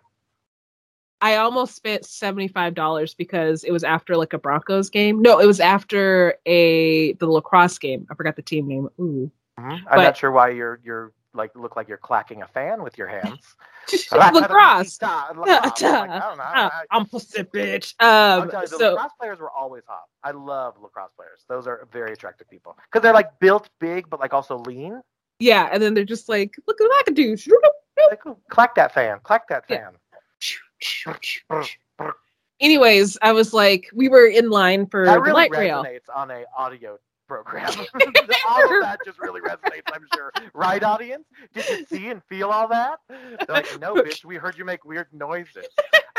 S3: I almost spent seventy five dollars because it was after like a Broncos game. No, it was after a the lacrosse game. I forgot the team name. Ooh,
S2: Mhm. I'm
S3: But-
S2: not sure why you're you're like look like you're clacking a fan with your hands.
S3: lacrosse.
S2: I'm like, I don't know. I-
S3: I'm pussy bitch.
S2: I'm
S3: Um,
S2: you, the
S3: so
S2: lacrosse players were always hot. I love lacrosse players. Those are very attractive people because they're like built big, but like also lean.
S3: yeah, and then they're just like, look at what I can do.
S2: Like, clack that fan, clack that
S3: Yeah.
S2: fan.
S3: Anyways, I was like, we were in line for
S2: That
S3: the
S2: really
S3: light rail.
S2: resonates on a audio program. all of that just really resonates, I'm sure. Right, audience? Did you see and feel all that? They're like, no, bitch, we heard you make weird noises.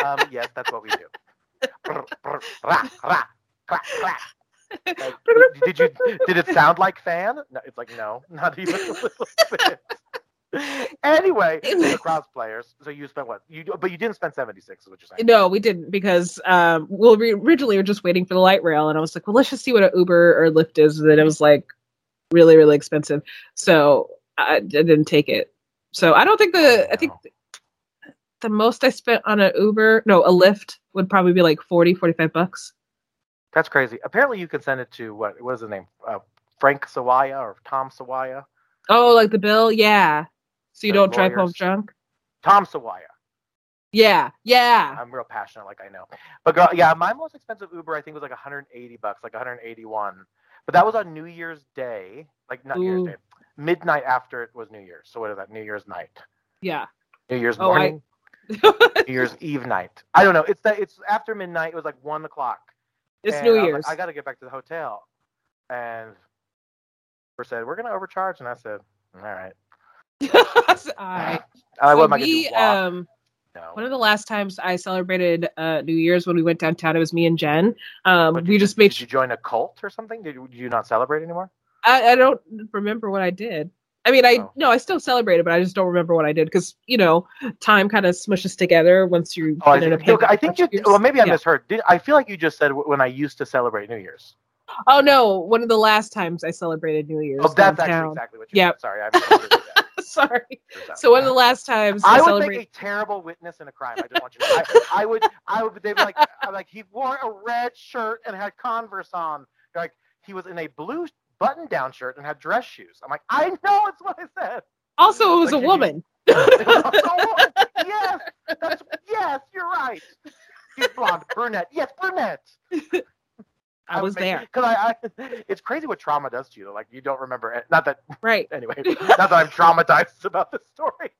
S2: Um, yes, that's what we do. Brr, brr, rah, rah, crack, crack. Like, did you? Did it sound like fan? No, it's like no, not even a little bit. anyway, the cross players. So you spent what? You but you didn't spend seventy six. Is what you're saying?
S3: No, we didn't because um, well, we originally were just waiting for the light rail, and I was like, well, let's just see what an Uber or Lyft is. And then it was like really, really expensive, so I, I didn't take it. So I don't think the I think the most I spent on an Uber, no, a Lyft would probably be like 40, 45 bucks.
S2: That's crazy. Apparently, you can send it to what? What is the name? Uh, Frank Sawaya or Tom Sawaya?
S3: Oh, like the bill, yeah. So you don't drive home drunk.
S2: Tom Sawaya.
S3: Yeah, yeah.
S2: I'm real passionate, like I know. But girl, yeah, my most expensive Uber I think was like 180 bucks, like 181. But that was on New Year's Day, like not New Year's Day, midnight after it was New Year's. So what is that? New Year's night,
S3: Yeah.
S2: New Year's
S3: Oh, I-
S2: morning, New Year's Eve night. I don't know. It's that it's after midnight. It was like one o'clock.
S3: it's
S2: And
S3: New
S2: I was like,
S3: Year's.
S2: I got to get back to the hotel, and Uber said we're gonna overcharge, and I said, all right.
S3: I,
S2: I
S3: so
S2: what am I
S3: we, um,
S2: no.
S3: one of the last times I celebrated uh, New Year's when we went downtown, it was me and Jen. Um, we
S2: did
S3: just made.
S2: Did you join a cult or something? Did you, did you not celebrate anymore?
S3: I, I don't remember what I did. I mean, I
S2: Oh.
S3: no, I still celebrated, but I just don't remember what I did because you know, time kind of smushes together once you.
S2: Oh, I
S3: in a
S2: think, look, I think you.
S3: years.
S2: Well, maybe I
S3: Yeah.
S2: misheard. Did, I feel like you just said when I used to celebrate New Year's.
S3: Oh no, one of the last times I celebrated New Year's.
S2: Oh, that's actually exactly what you
S3: Yep.
S2: Sorry, I misunderstood that.
S3: Sorry. So one of the last times I,
S2: I would
S3: celebrated.
S2: make a terrible witness in a crime. I just want you. To, I, I would. I would. They'd be like, I'm like he wore a red shirt and had Converse on. They're like he was in a blue button-down shirt and had dress shoes. I'm like, I know it's what I said.
S3: also, it was
S2: Like,
S3: a
S2: you-
S3: woman.
S2: Oh, yes, that's, yes, you're right. She's blonde, brunette. Yes, brunette.
S3: I was there.
S2: because I, I. It's crazy what trauma does to you. Like you don't remember. it. Not that
S3: Right.
S2: anyway. not that I'm traumatized about the story.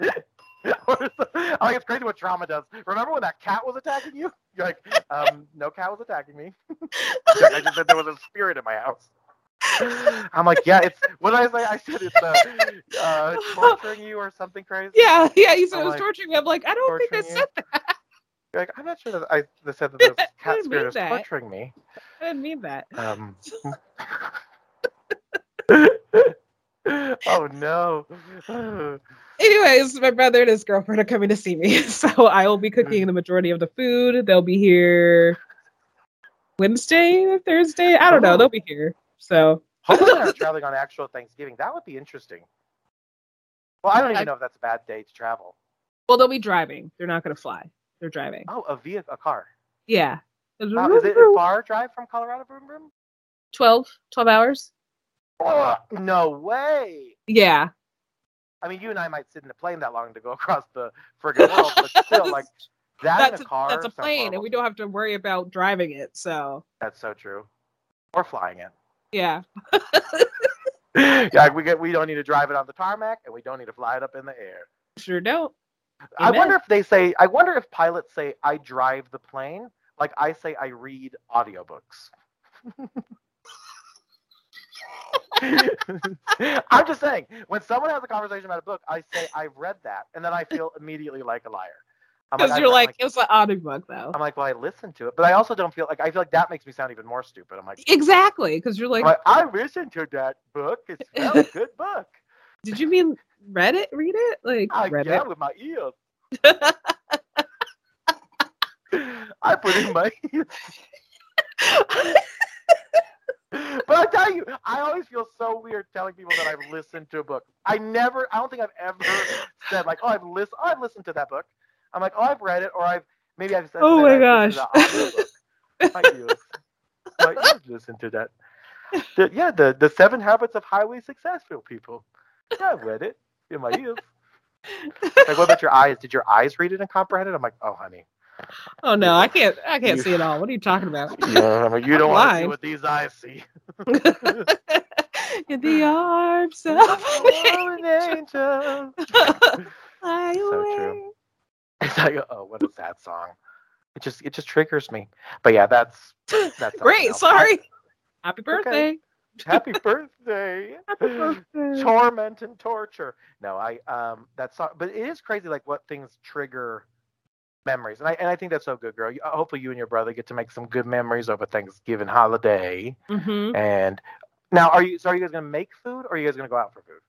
S2: I like it's crazy what trauma does. Remember when that cat was attacking you? You're like, um, no cat was attacking me. I just said there was a spirit in my house. I'm like, yeah, it's what did I say? I said it's uh, uh, torturing you or something crazy.
S3: Yeah, yeah. You said it was
S2: like,
S3: torturing me. I'm like, I don't think I
S2: torturing you?
S3: said that.
S2: You're like, I'm not sure that I that said that this
S3: I
S2: cat spirit is
S3: that.
S2: torturing me.
S3: I didn't mean that.
S2: Um. oh no.
S3: Anyways, my brother and his girlfriend are coming to see me, so I will be cooking the majority of the food. They'll be here Wednesday or Thursday. I don't know.
S2: Oh.
S3: They'll be here. So
S2: Hopefully they're traveling on actual Thanksgiving. That would be interesting. Well, I don't even know if that's a bad day to travel.
S3: well, they'll be driving. They're not going to fly. They're driving.
S2: Oh, a vehicle, a car.
S3: Yeah.
S2: Wow, is it a far drive from Colorado, Broom Broom?
S3: 12, 12 hours?
S2: Oh, no way.
S3: Yeah.
S2: I mean, you and I might sit in a plane that long to go across the friggin' world, but still, like that
S3: That's
S2: in
S3: a,
S2: a car.
S3: that's a plane, and we don't have to worry about driving it. So,
S2: That's so true. Or flying it.
S3: yeah.
S2: yeah, we get we don't need to drive it on the tarmac, and we don't need to fly it up in the air.
S3: Sure don't.
S2: I wonder if they say. I wonder if pilots say, "I drive the plane," like I say, "I read audiobooks." I'm just saying, when someone has a conversation about a book, I say I've read that, and then I feel immediately like a liar.
S3: Because
S2: I-
S3: you're
S2: I'm
S3: like, it was an audiobook, though.
S2: I'm like, well, I listened to it, but I also don't feel like I feel like that makes me sound even more stupid. I'm like,
S3: Exactly. Because you're like,
S2: like, I listened to that book. It's a good book.
S3: did you mean read it? Read it? Like,
S2: I
S3: read
S2: get
S3: it?
S2: with my ears. I put in my ears. But I tell you, I always feel so weird telling people that I've listened to a book. I never, I don't think I've ever said like, oh, I've listened, oh, I've listened to that book. I'm like, oh, I've read it, or I've maybe I've said,
S3: Oh my
S2: I've listened to the audiobook. My ears. My ears listen to that. The- yeah, the the Seven Habits of Highly Successful People. Yeah, I've read it in my ears. Like, what about your eyes? Did your eyes read it and comprehend it? I'm like, oh, honey,
S3: oh no, I can't. I can't
S2: You-
S3: see it all. What are you talking about?
S2: yeah, you don't want to see what these eyes see.
S3: In the arms of an
S2: an
S3: angel. Fly
S2: So true. It's like, oh, what a sad song. It just it just triggers me. But yeah, that's that's
S3: Great.
S2: else.
S3: Sorry. Happy birthday.
S2: Okay. Happy birthday.
S3: Happy birthday.
S2: Torment and torture. No, I um that's not, but it is crazy like what things trigger memories. And I and I think that's so good, girl. Hopefully you and your brother get to make some good memories over Thanksgiving holiday.
S3: hmm
S2: And now are you so are you guys gonna make food or are you guys gonna go out for food?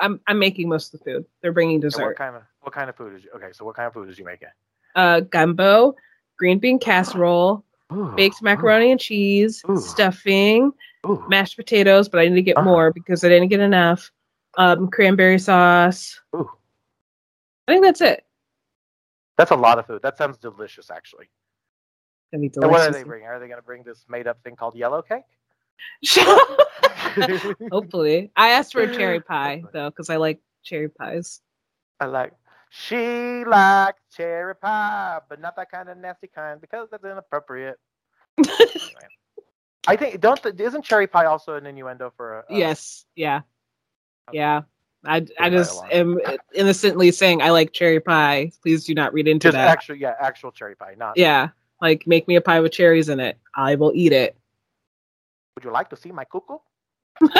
S3: I'm I'm making most of the food. They're bringing
S2: And what
S3: dessert.
S2: kind of what kind of food is you okay, so what kind of food is you making?
S3: Uh, gumbo, green bean casserole,
S2: Ooh,
S3: baked macaroni and cheese,
S2: Ooh.
S3: stuffing,
S2: Ooh,
S3: mashed potatoes, but I need to get
S2: Uh-huh.
S3: more because I didn't get enough. Um, cranberry sauce.
S2: ooh.
S3: I think that's it.
S2: That's a lot of food. That sounds delicious actually.
S3: Gonna
S2: And what are they bringing? Are they gonna bring this made up thing called yellow cake?
S3: Hopefully, I asked for a cherry pie though because I like cherry pies.
S2: I like. She likes cherry pie, but not that kind of nasty kind because that's inappropriate. I think don't the, isn't cherry pie also an innuendo for a, a
S3: yes, yeah, yeah. I, I just am innocently saying I like cherry pie. Please do not read into
S2: just
S3: that.
S2: actual yeah actual cherry pie not
S3: yeah, like make me a pie with cherries in it. I will eat it.
S2: would you like to see my cuckoo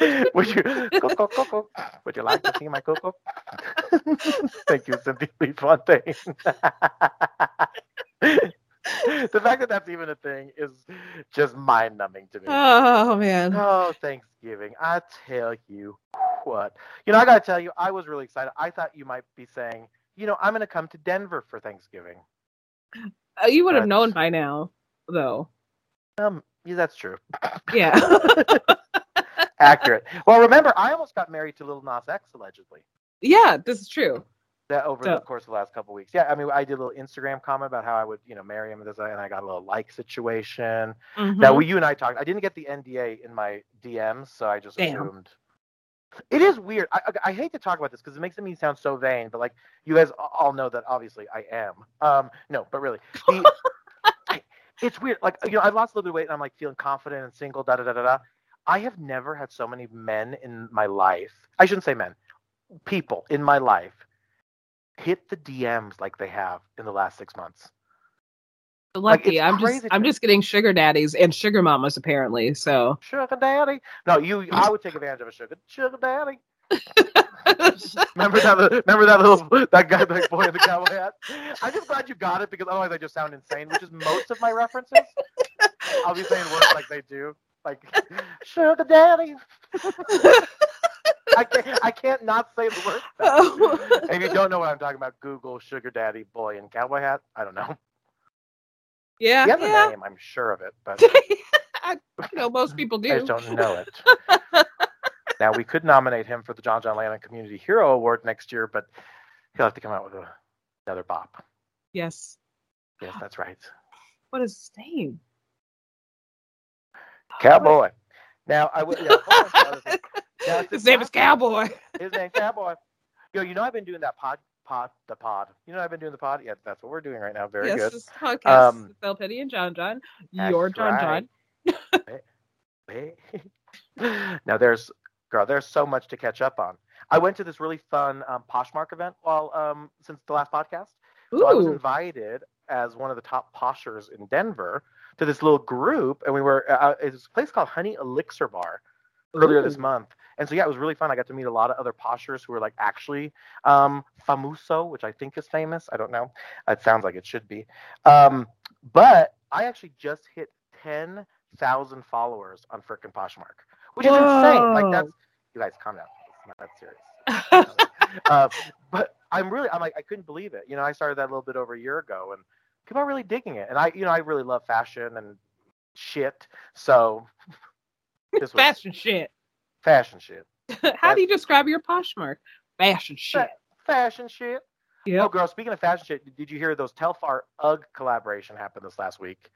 S2: would you cuckoo, cuckoo. would you like to see my cuckoo thank you Cynthia Lee Fontaine the fact that that's even a thing is just mind numbing to me
S3: oh man.
S2: Oh, Thanksgiving. I tell you what. You know, I got to tell you, I was really excited. I thought you might be saying, you know, I'm going to come to Denver for Thanksgiving.
S3: Uh, you would have known by now, though.
S2: Um, yeah, that's true.
S3: Yeah.
S2: Accurate. Well, remember, I almost got married to Lil Nas X, allegedly.
S3: yeah, this is true.
S2: That over the course of the last couple of weeks. Yeah, I mean, I did a little Instagram comment about how I would, you know, marry him and I got a little like situation.
S3: Mhm.
S2: Now, we, you and I talked. I didn't get the NDA in my DMs, so I just
S3: Damn.
S2: assumed. It is weird. I, I, I hate to talk about this because it makes me sound so vain, but like you guys all know that obviously I am. Um, no, but really, the, I, it's weird. Like you know, I've lost a little bit of weight and I'm like feeling confident and single. Da da da da da. I have never had so many men in my life. I shouldn't say men, people in my life hit the DMs like they have in the last six months.
S3: Lucky.
S2: it's
S3: I'm just I'm just getting sugar daddies and sugar mamas apparently. So
S2: Sugar daddy. No, you. I would take advantage of a sugar sugar daddy. Remember that? Remember that little that guy, that boy in the cowboy hat. I'm just glad you got it because otherwise I just sound insane. Which is most of my references. I'll be saying words like they do, like sugar daddy. I can't. I can't not say the word. And oh. if you don't know what I'm talking about, Google sugar daddy boy in cowboy hat. I don't know.
S3: yeah,
S2: He has a name. I'm sure of it, but
S3: I, know, most people
S2: I
S3: do.
S2: just don't know it. now we could nominate him for the John John Lannon Community Hero Award next year, but he'll have to come out with a, another bop.
S3: Yes.
S2: Yes, that's right.
S3: What is his name?
S2: Cowboy. Now I would. Yeah, hold on to other things. Now,
S3: His name is Cowboy.
S2: His name Cowboy. Yo, you know I've been doing that pod, pod, the pod. You know I've been doing the pod. Yeah, that's what we're doing right now. Very
S3: yes,
S2: good.
S3: this podcast.
S2: Um,
S3: Bel Petty and John John.
S2: That's
S3: Your John
S2: right.
S3: John.
S2: Now there's girl, there's so much to catch up on. I went to this really fun um, Poshmark event while um, since the last podcast. So I was invited as one of the top poshers in Denver to this little group, and we were uh, it's a place called Honey Elixir Bar earlier this month. And so yeah, it was really fun. I got to meet a lot of other poshers who were like actually um, famoso, which I think is famous. I don't know. It sounds like it should be. Um, but I actually just hit ten thousand followers on frickin' Poshmark, which is insane. Like that's you guys calm down. It's not that serious uh, but I'm really, I'm like, I couldn't believe it. You know, I started that a little bit over a year ago, and people are really digging it. And I, you know, I really love fashion and shit. So this was
S3: Fashion shit.
S2: Fashion shit,
S3: How do you describe your Poshmark? Fashion shit.
S2: fashion shit. Yeah.
S3: Oh,
S2: girl, speaking of fashion shit, did you hear those Telfar UGG collaboration happened this last week?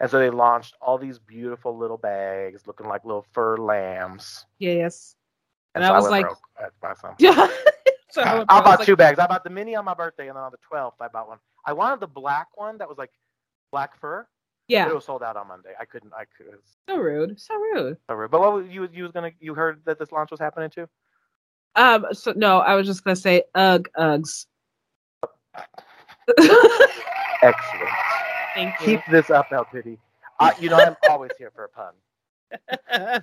S2: And so they launched all these beautiful little bags looking like little fur lambs.
S3: Yes.
S2: And,
S3: And
S2: so
S3: I was like-
S2: broke. I had to buy some.
S3: Yeah. so I
S2: I
S3: was
S2: bought
S3: like,
S2: two bags. I bought the mini on my birthday, and then on the 12th, I bought one. I wanted the black one that was like black fur,
S3: Yeah.
S2: it was sold out on Monday. I couldn't. I could.
S3: So rude. So rude. So rude.
S2: But what was you? You was gonna? You heard that this launch was happening too?
S3: Um. So no, I was just gonna say ugh Uggs.
S2: Excellent.
S3: Thank you.
S2: Keep this up, El Pity. Uh, you know, I'm always here for a pun. I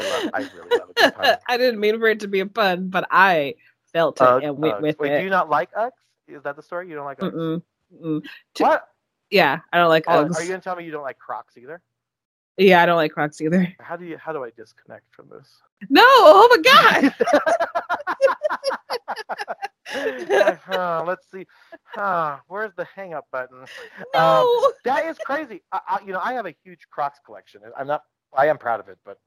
S2: love. I really love a pun.
S3: I didn't mean for it to be a pun, but I felt it
S2: Ugg,
S3: and went
S2: Uggs.
S3: with
S2: Wait,
S3: it.
S2: do you not like Uggs? Is that the story? You don't like Uggs?
S3: Mm-mm, mm-mm.
S2: What?
S3: Yeah, I don't like
S2: Oh,
S3: Uggs.
S2: are you gonna tell me you don't like Crocs either?
S3: Yeah, I don't like Crocs either.
S2: How do you? How do I disconnect from this?
S3: No, oh my god.
S2: Uh, let's see. Uh, where's the hang up button?
S3: No.
S2: That is crazy. I, I, you know, I have a huge Crocs collection. I'm not. I am proud of it, but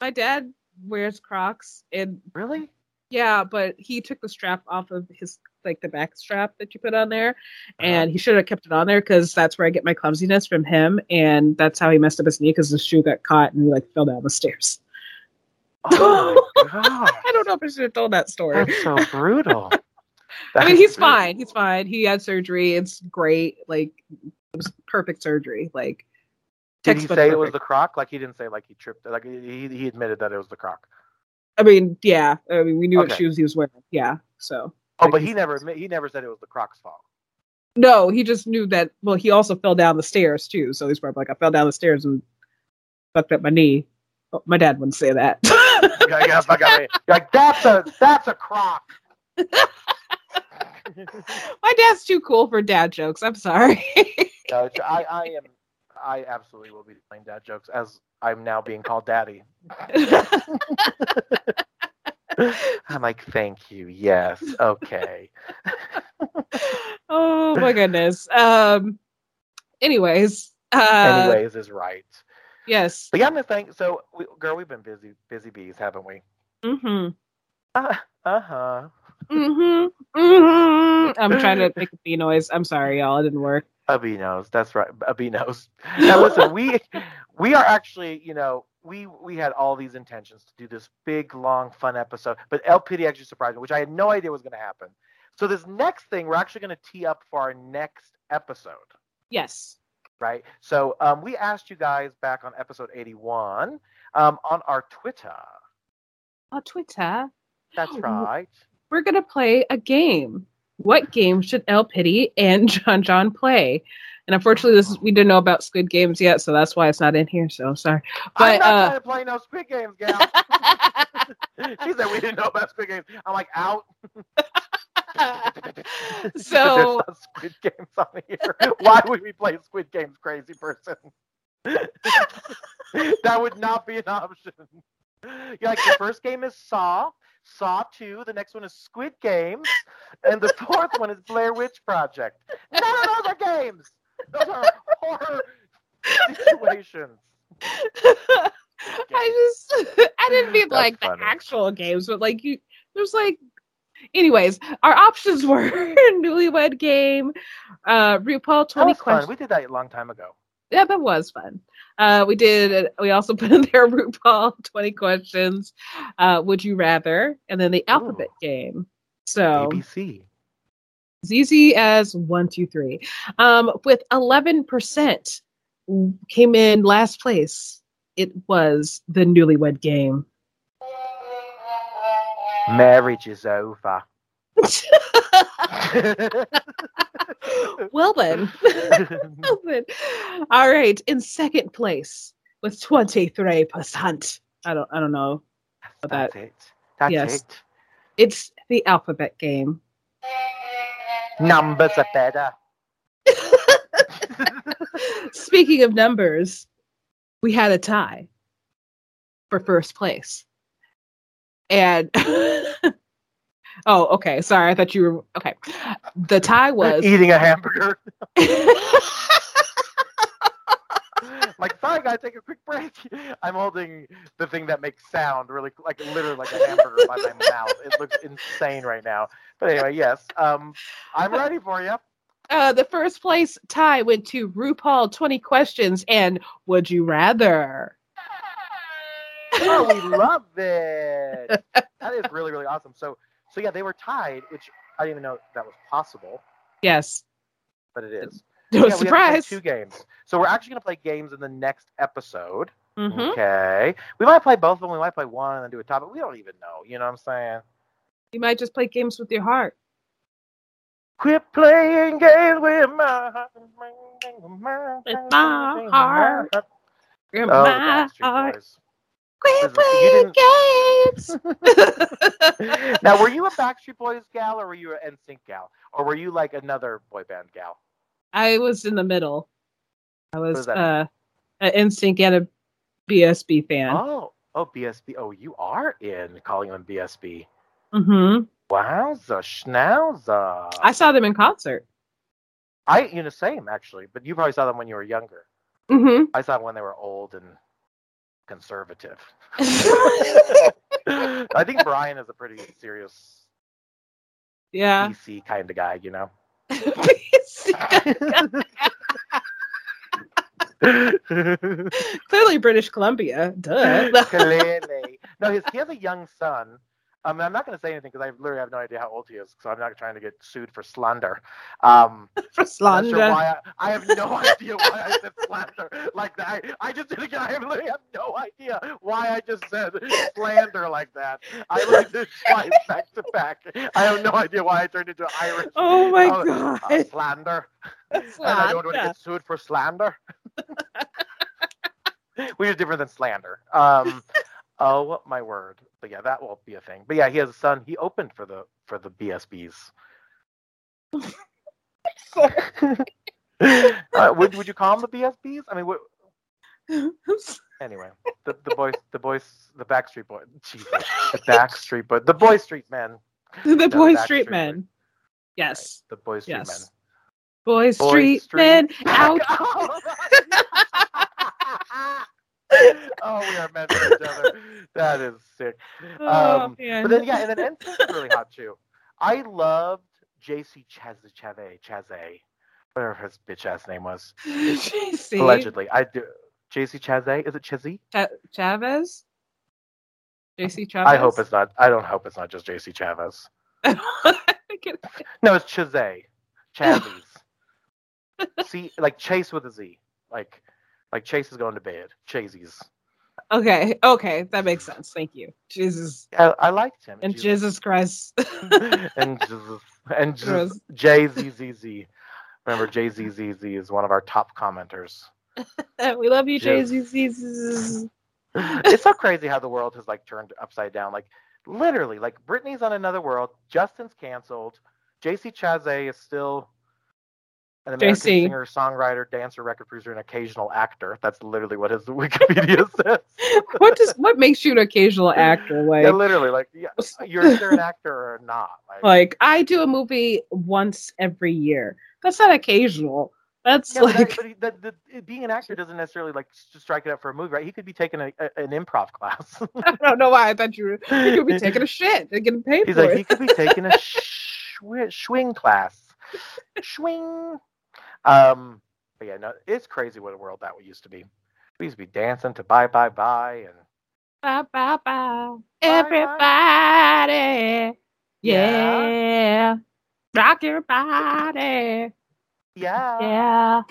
S3: my dad wears Crocs and
S2: really,
S3: yeah, but he took the strap off of his like the back strap that you put on there
S2: Uh-huh.
S3: and he should have kept it on there because that's where I get my clumsiness from him and that's how he messed up his knee because the shoe got caught and he like fell down the stairs.
S2: oh
S3: I don't know if I should have told that story.
S2: that's so brutal.
S3: I mean, he's
S2: brutal.
S3: fine. He's fine. He had surgery. It's great. Like it was perfect surgery. Like
S2: Did he say it was the croc? Like he didn't say like he tripped. Like he he admitted that it was the croc.
S3: I mean, yeah. I mean, we knew what shoes he was wearing. Yeah. So.
S2: Oh,
S3: like,
S2: but he never admit, he never said it was the croc's fault.
S3: No, he just knew that. Well, he also fell down the stairs too. So he's probably like, I fell down the stairs and fucked up my knee. Oh, my dad wouldn't say that.
S2: You gotta get the fuck out of here. You're like that's a that's a croc.
S3: my dad's too cool for dad jokes. I'm sorry.
S2: No, I, I am. I absolutely will be playing dad jokes as I'm now being called daddy. I'm like, thank you. Yes. Okay.
S3: oh my goodness. Um. Anyways. Uh,
S2: Anyways, is right.
S3: Yes.
S2: But yeah, I'm just saying. So, we, girl, we've been busy, busy bees, haven't we?
S3: Mm-hmm.
S2: Uh huh.
S3: Mm-hmm. Mm-hmm. I'm trying to make a bee noise. I'm sorry, y'all. It didn't work.
S2: A bee knows. That's right. A bee knows. Now, listen, we we are actually, you know, we we had all these intentions to do this big, long, fun episode, but LPD actually surprised me, which I had no idea was going to happen. So this next thing, we're actually going to tee up for our next episode,
S3: Yes.
S2: right? So um, we asked you guys back on episode 81 um, on our Twitter.
S3: On Twitter,
S2: That's
S3: Oh,
S2: right.
S3: we're gonna play a game. What game should El Pity and John John play? And unfortunately, this is, we didn't know about Squid Games yet, so that's why it's not in here. So sorry.
S2: I'm not
S3: uh,
S2: trying to play no Squid Games, gal. she said we didn't know about Squid Games. I'm like, out.
S3: so
S2: Squid Games on here. Why would we play Squid Games, crazy person? that would not be an option. You're like, the first game is Saw, Saw 2, the next one is Squid Games, and the fourth one is Blair Witch Project. None of those are games. Those are horror situations.
S3: I just I didn't mean
S2: That's
S3: like
S2: funny.
S3: the actual games, but like you there's like anyways, our options were newlywed game, uh RuPaul
S2: That
S3: 20 questions.
S2: We did that a long time ago.
S3: Yeah, that was fun. Uh we did we also put in there RuPaul 20 questions, uh would you rather, and then the alphabet game. So
S2: ABC.
S3: As easy as one, two, three. Um, with 11% came in last place. It was the newlywed game.
S2: Marriage is over.
S3: well then. well then. All right. In second place with 23%. I don't I don't know about
S2: That's
S3: that.
S2: it. That's
S3: Yes.
S2: it.
S3: It's the alphabet game.
S2: Numbers are better.
S3: Speaking of numbers, we had a tie for first place. And oh, okay. Sorry, I thought you were okay. The tie was
S2: Eating a hamburger. like, sorry, guys, take a quick break. I'm holding the thing that makes sound really, like, literally like a hamburger by my mouth. It looks insane right now. But anyway, yes. Um, I'm ready for you.
S3: uh, the first place tie went to RuPaul 20 questions and Would You Rather?
S2: Oh, we love it. That is really, really awesome. So, so yeah, they were tied, which I didn't even know that was possible,
S3: yes.
S2: but it is.
S3: No
S2: Yeah, we have to play
S3: surprise.
S2: two games. So we're actually going to play games in the next episode.
S3: hmm
S2: Okay. We might play both of them. We might play one and then do a topic. We don't even know. You know what I'm saying?
S3: You might just play games with your heart.
S2: Quit playing games with my heart.
S3: With my heart. You're
S2: Oh,
S3: my heart. Quit
S2: This is- you
S3: playing games.
S2: now, were you a Backstreet Boys gal or were you an NSYNC gal? Or were you like another boy band gal?
S3: I was in the middle. I was uh, an NSYNC and a BSB fan.
S2: Oh, oh, BSB. Oh, you are in calling them BSB.
S3: Mm-hmm.
S2: Wowza, schnauza.
S3: I saw them in concert.
S2: I, you know, same actually, but you probably saw them when you were younger.
S3: Mm-hmm.
S2: I saw them when they were old and conservative. I think Brian is a pretty serious
S3: yeah.
S2: DC kind of guy, you know.
S3: Clearly British Columbia. Duh.
S2: Clearly. No, he has a young son. Um, I'm not going to say anything because I literally have no idea how old he is, so I'm not trying to get sued for slander. Um,
S3: For slander.
S2: sure I, I have no idea why I said slander like that. I, I just did again. I literally have no idea why I just said slander like that. I like did twice back to back. I have no idea why I turned into Irish.
S3: Oh my
S2: uh,
S3: god.
S2: uh, slander. And I don't want to get sued for slander. Which is different than slander. Um, oh my word! But yeah, that will be a thing. But yeah, he has a son. He opened for the for the BSBs. uh, would would you call them the BSBs? I mean, what, anyway, the the boys, the boys, the Backstreet Boys, Jesus, the Backstreet Boys, the Boy Street Men,
S3: the Boy Street
S2: Boys.
S3: Men. Yes.
S2: the Boy Street
S3: Yes. Boy
S2: Boy
S3: Street
S2: Street
S3: Men
S2: Men.
S3: out.
S2: Oh, we are meant for each other. That is sick.
S3: Oh,
S2: Um. But then, yeah, and then NSYNC is really hot too. I loved JC Chaz Chave Chaze, whatever his bitch ass name was.
S3: JC
S2: Allegedly, I do. JC Chaze, is it Chizzy?
S3: Cha- Chavez. JC Chavez.
S2: I hope it's not. I don't hope it's not just JC Chavez. No, it's Chaze. Chazzies. See, like Chase with a Z. Like, like Chase is going to bed. Chaseys.
S3: okay. Okay. That makes sense. Thank you. Jesus.
S2: I, I liked him.
S3: And
S2: Jesus.
S3: Jesus Christ.
S2: and Jesus, and. Jesus, JZZZ. Remember, JZZZ is one of our top commenters.
S3: we love you,
S2: Jizz.
S3: JC.
S2: it's so crazy how the world has like turned upside down. Like literally, like Britney's on another world. Justin's canceled. JC Chasez is still an American
S3: JC.
S2: singer, songwriter, dancer, record producer, and occasional actor. That's literally what his Wikipedia says.
S3: what does what makes you an occasional actor? Like,
S2: yeah, literally, like yeah, uh, you're either an actor or not. Like,
S3: like I do a movie once every year. That's not occasional. That's
S2: Yeah, but,
S3: like
S2: that, but he, that, the, being an actor doesn't necessarily like strike it up for a movie, right? He could be taking a, a, an improv class.
S3: I don't know why I thought you were you could be taking a shit and getting paid
S2: He's
S3: for
S2: like,
S3: it.
S2: he could be taking a shwi- swing class. Swing. Um, but yeah, no, it's crazy what a world that would used to be. We used to be dancing to Bye Bye Bye and
S3: Bye Bye.
S2: Bye,
S3: Everybody.
S2: Yeah.
S3: Yeah. Rock your body.
S2: yeah,
S3: Yeah.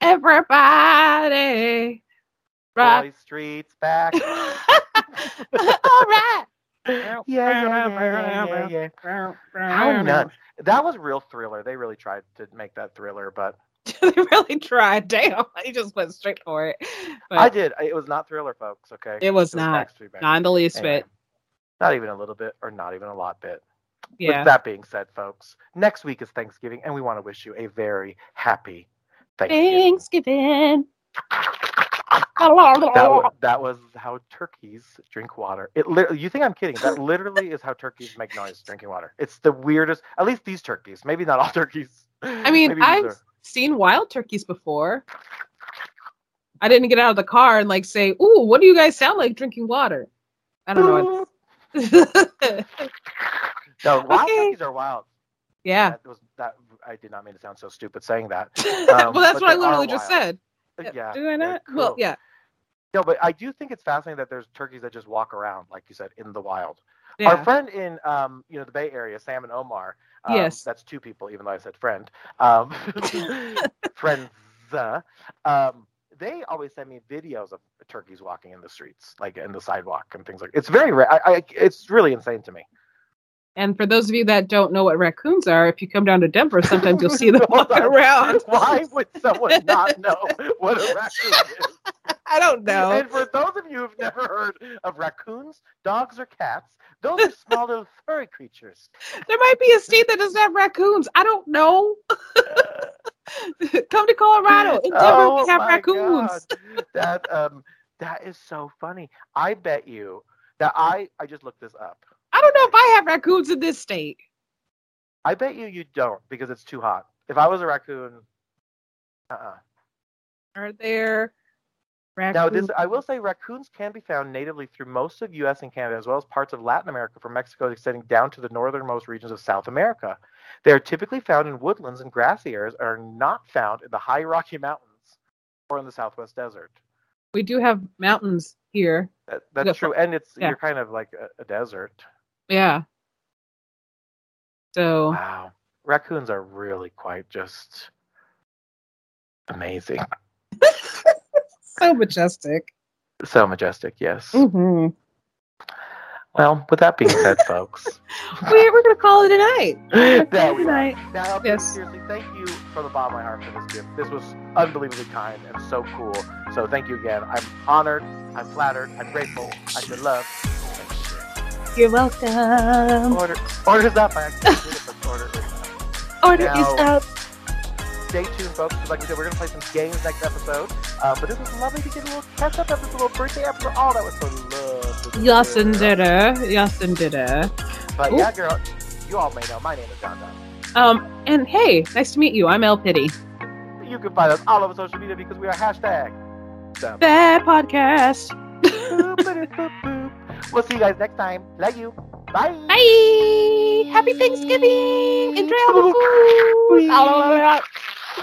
S3: Everybody. Rock.
S2: Boy Street's back.
S3: All right.
S2: Yeah, yeah, yeah, yeah, yeah, yeah. How nuts. That was real thriller. They really tried to make that thriller, but
S3: they really tried. Damn. He just went straight for it. But
S2: I did. It was not thriller, folks. Okay,
S3: It was not.
S2: Backstreet Band.
S3: not in the least
S2: Anyway,
S3: bit.
S2: Not even a little bit, or not even a lot bit.
S3: Yeah.
S2: With that being said, folks, next week is Thanksgiving, and we want to wish you a very happy Thanksgiving.
S3: Thanksgiving.
S2: That was, that was how turkeys drink water. It lit- you think I'm kidding? That literally is how turkeys make noise drinking water. It's the weirdest. At least these turkeys. Maybe not all turkeys.
S3: I mean, I've
S2: are-
S3: seen wild turkeys before. I didn't get out of the car and like say, "Ooh, what do you guys sound like drinking water?" I don't know.
S2: no, wild
S3: Okay.
S2: turkeys are wild.
S3: yeah.
S2: That was that. I did not mean to sound so stupid saying that.
S3: Um, well, that's what I literally just
S2: wild.
S3: said.
S2: Yeah.
S3: Do I
S2: they're
S3: not? Well, yeah.
S2: No, but I do think it's fascinating that there's turkeys that just walk around, like you said, in the wild.
S3: Yeah.
S2: Our friend in um, you know, the Bay Area, Sam and Omar. Um,
S3: Yes.
S2: That's two people, even though I said friend. Um, friends. Um, they always send me videos of turkeys walking in the streets, like in the sidewalk and things like. It's very rare. I, I, it's really insane to me.
S3: And for those of you that don't know what raccoons are, if you come down to Denver, sometimes you'll see them walking around.
S2: Why would someone not know what a raccoon is?
S3: I don't know.
S2: And for those of you who've never heard of raccoons, dogs, or cats, those are small little furry creatures.
S3: There might be a state that doesn't have raccoons. I don't know. Come to Colorado. In Denver,
S2: oh
S3: we have raccoons.
S2: God. That um, that is so funny. I bet you that I I just looked this up.
S3: I don't know if I have raccoons in this state.
S2: I bet you you don't because it's too hot. If I was a raccoon, uh-uh.
S3: Are there raccoons?
S2: Now, this I will say raccoons can be found natively through most of U.S. and Canada, as well as parts of Latin America, from Mexico extending down to the northernmost regions of South America. They are typically found in woodlands and grassy areas, and are not found in the high Rocky Mountains or in the Southwest Desert.
S3: we do have mountains here.
S2: That, that's
S3: Yeah,
S2: true, and it's
S3: yeah.
S2: you're kind of like a, a desert.
S3: Yeah. So
S2: Wow, raccoons are really quite just amazing.
S3: so majestic.
S2: So majestic, yes.
S3: Mm-hmm.
S2: Well, with that being said, folks,
S3: We're, we're gonna call it a night.
S2: there we
S3: Good night.
S2: Now,
S3: Yes.
S2: seriously, thank you from the bottom of my heart for this gift. This was unbelievably kind and so cool. So thank you again. I'm honored. I'm flattered. I'm grateful. I should love.
S3: You're welcome.
S2: Order, orders up. I actually did it, but order is up.
S3: Order
S2: Now-
S3: is up.
S2: Stay tuned, folks. Like we said, we're gonna play some games next episode. Um, but this was lovely to get a little catch up after a little birthday After all, that was so lovely.
S3: Yes, indeed. Yes, indeed.
S2: But
S3: Ooh.
S2: yeah, girl, you all may know my name is John.
S3: Um, and hey, nice to meet you. I'm El Pity.
S2: You can find us all over social media because we are hashtag. the
S3: Bad podcast.
S2: We'll see you guys next time. Love you. Bye.
S3: Bye. Happy Thanksgiving. Enjoy all the food.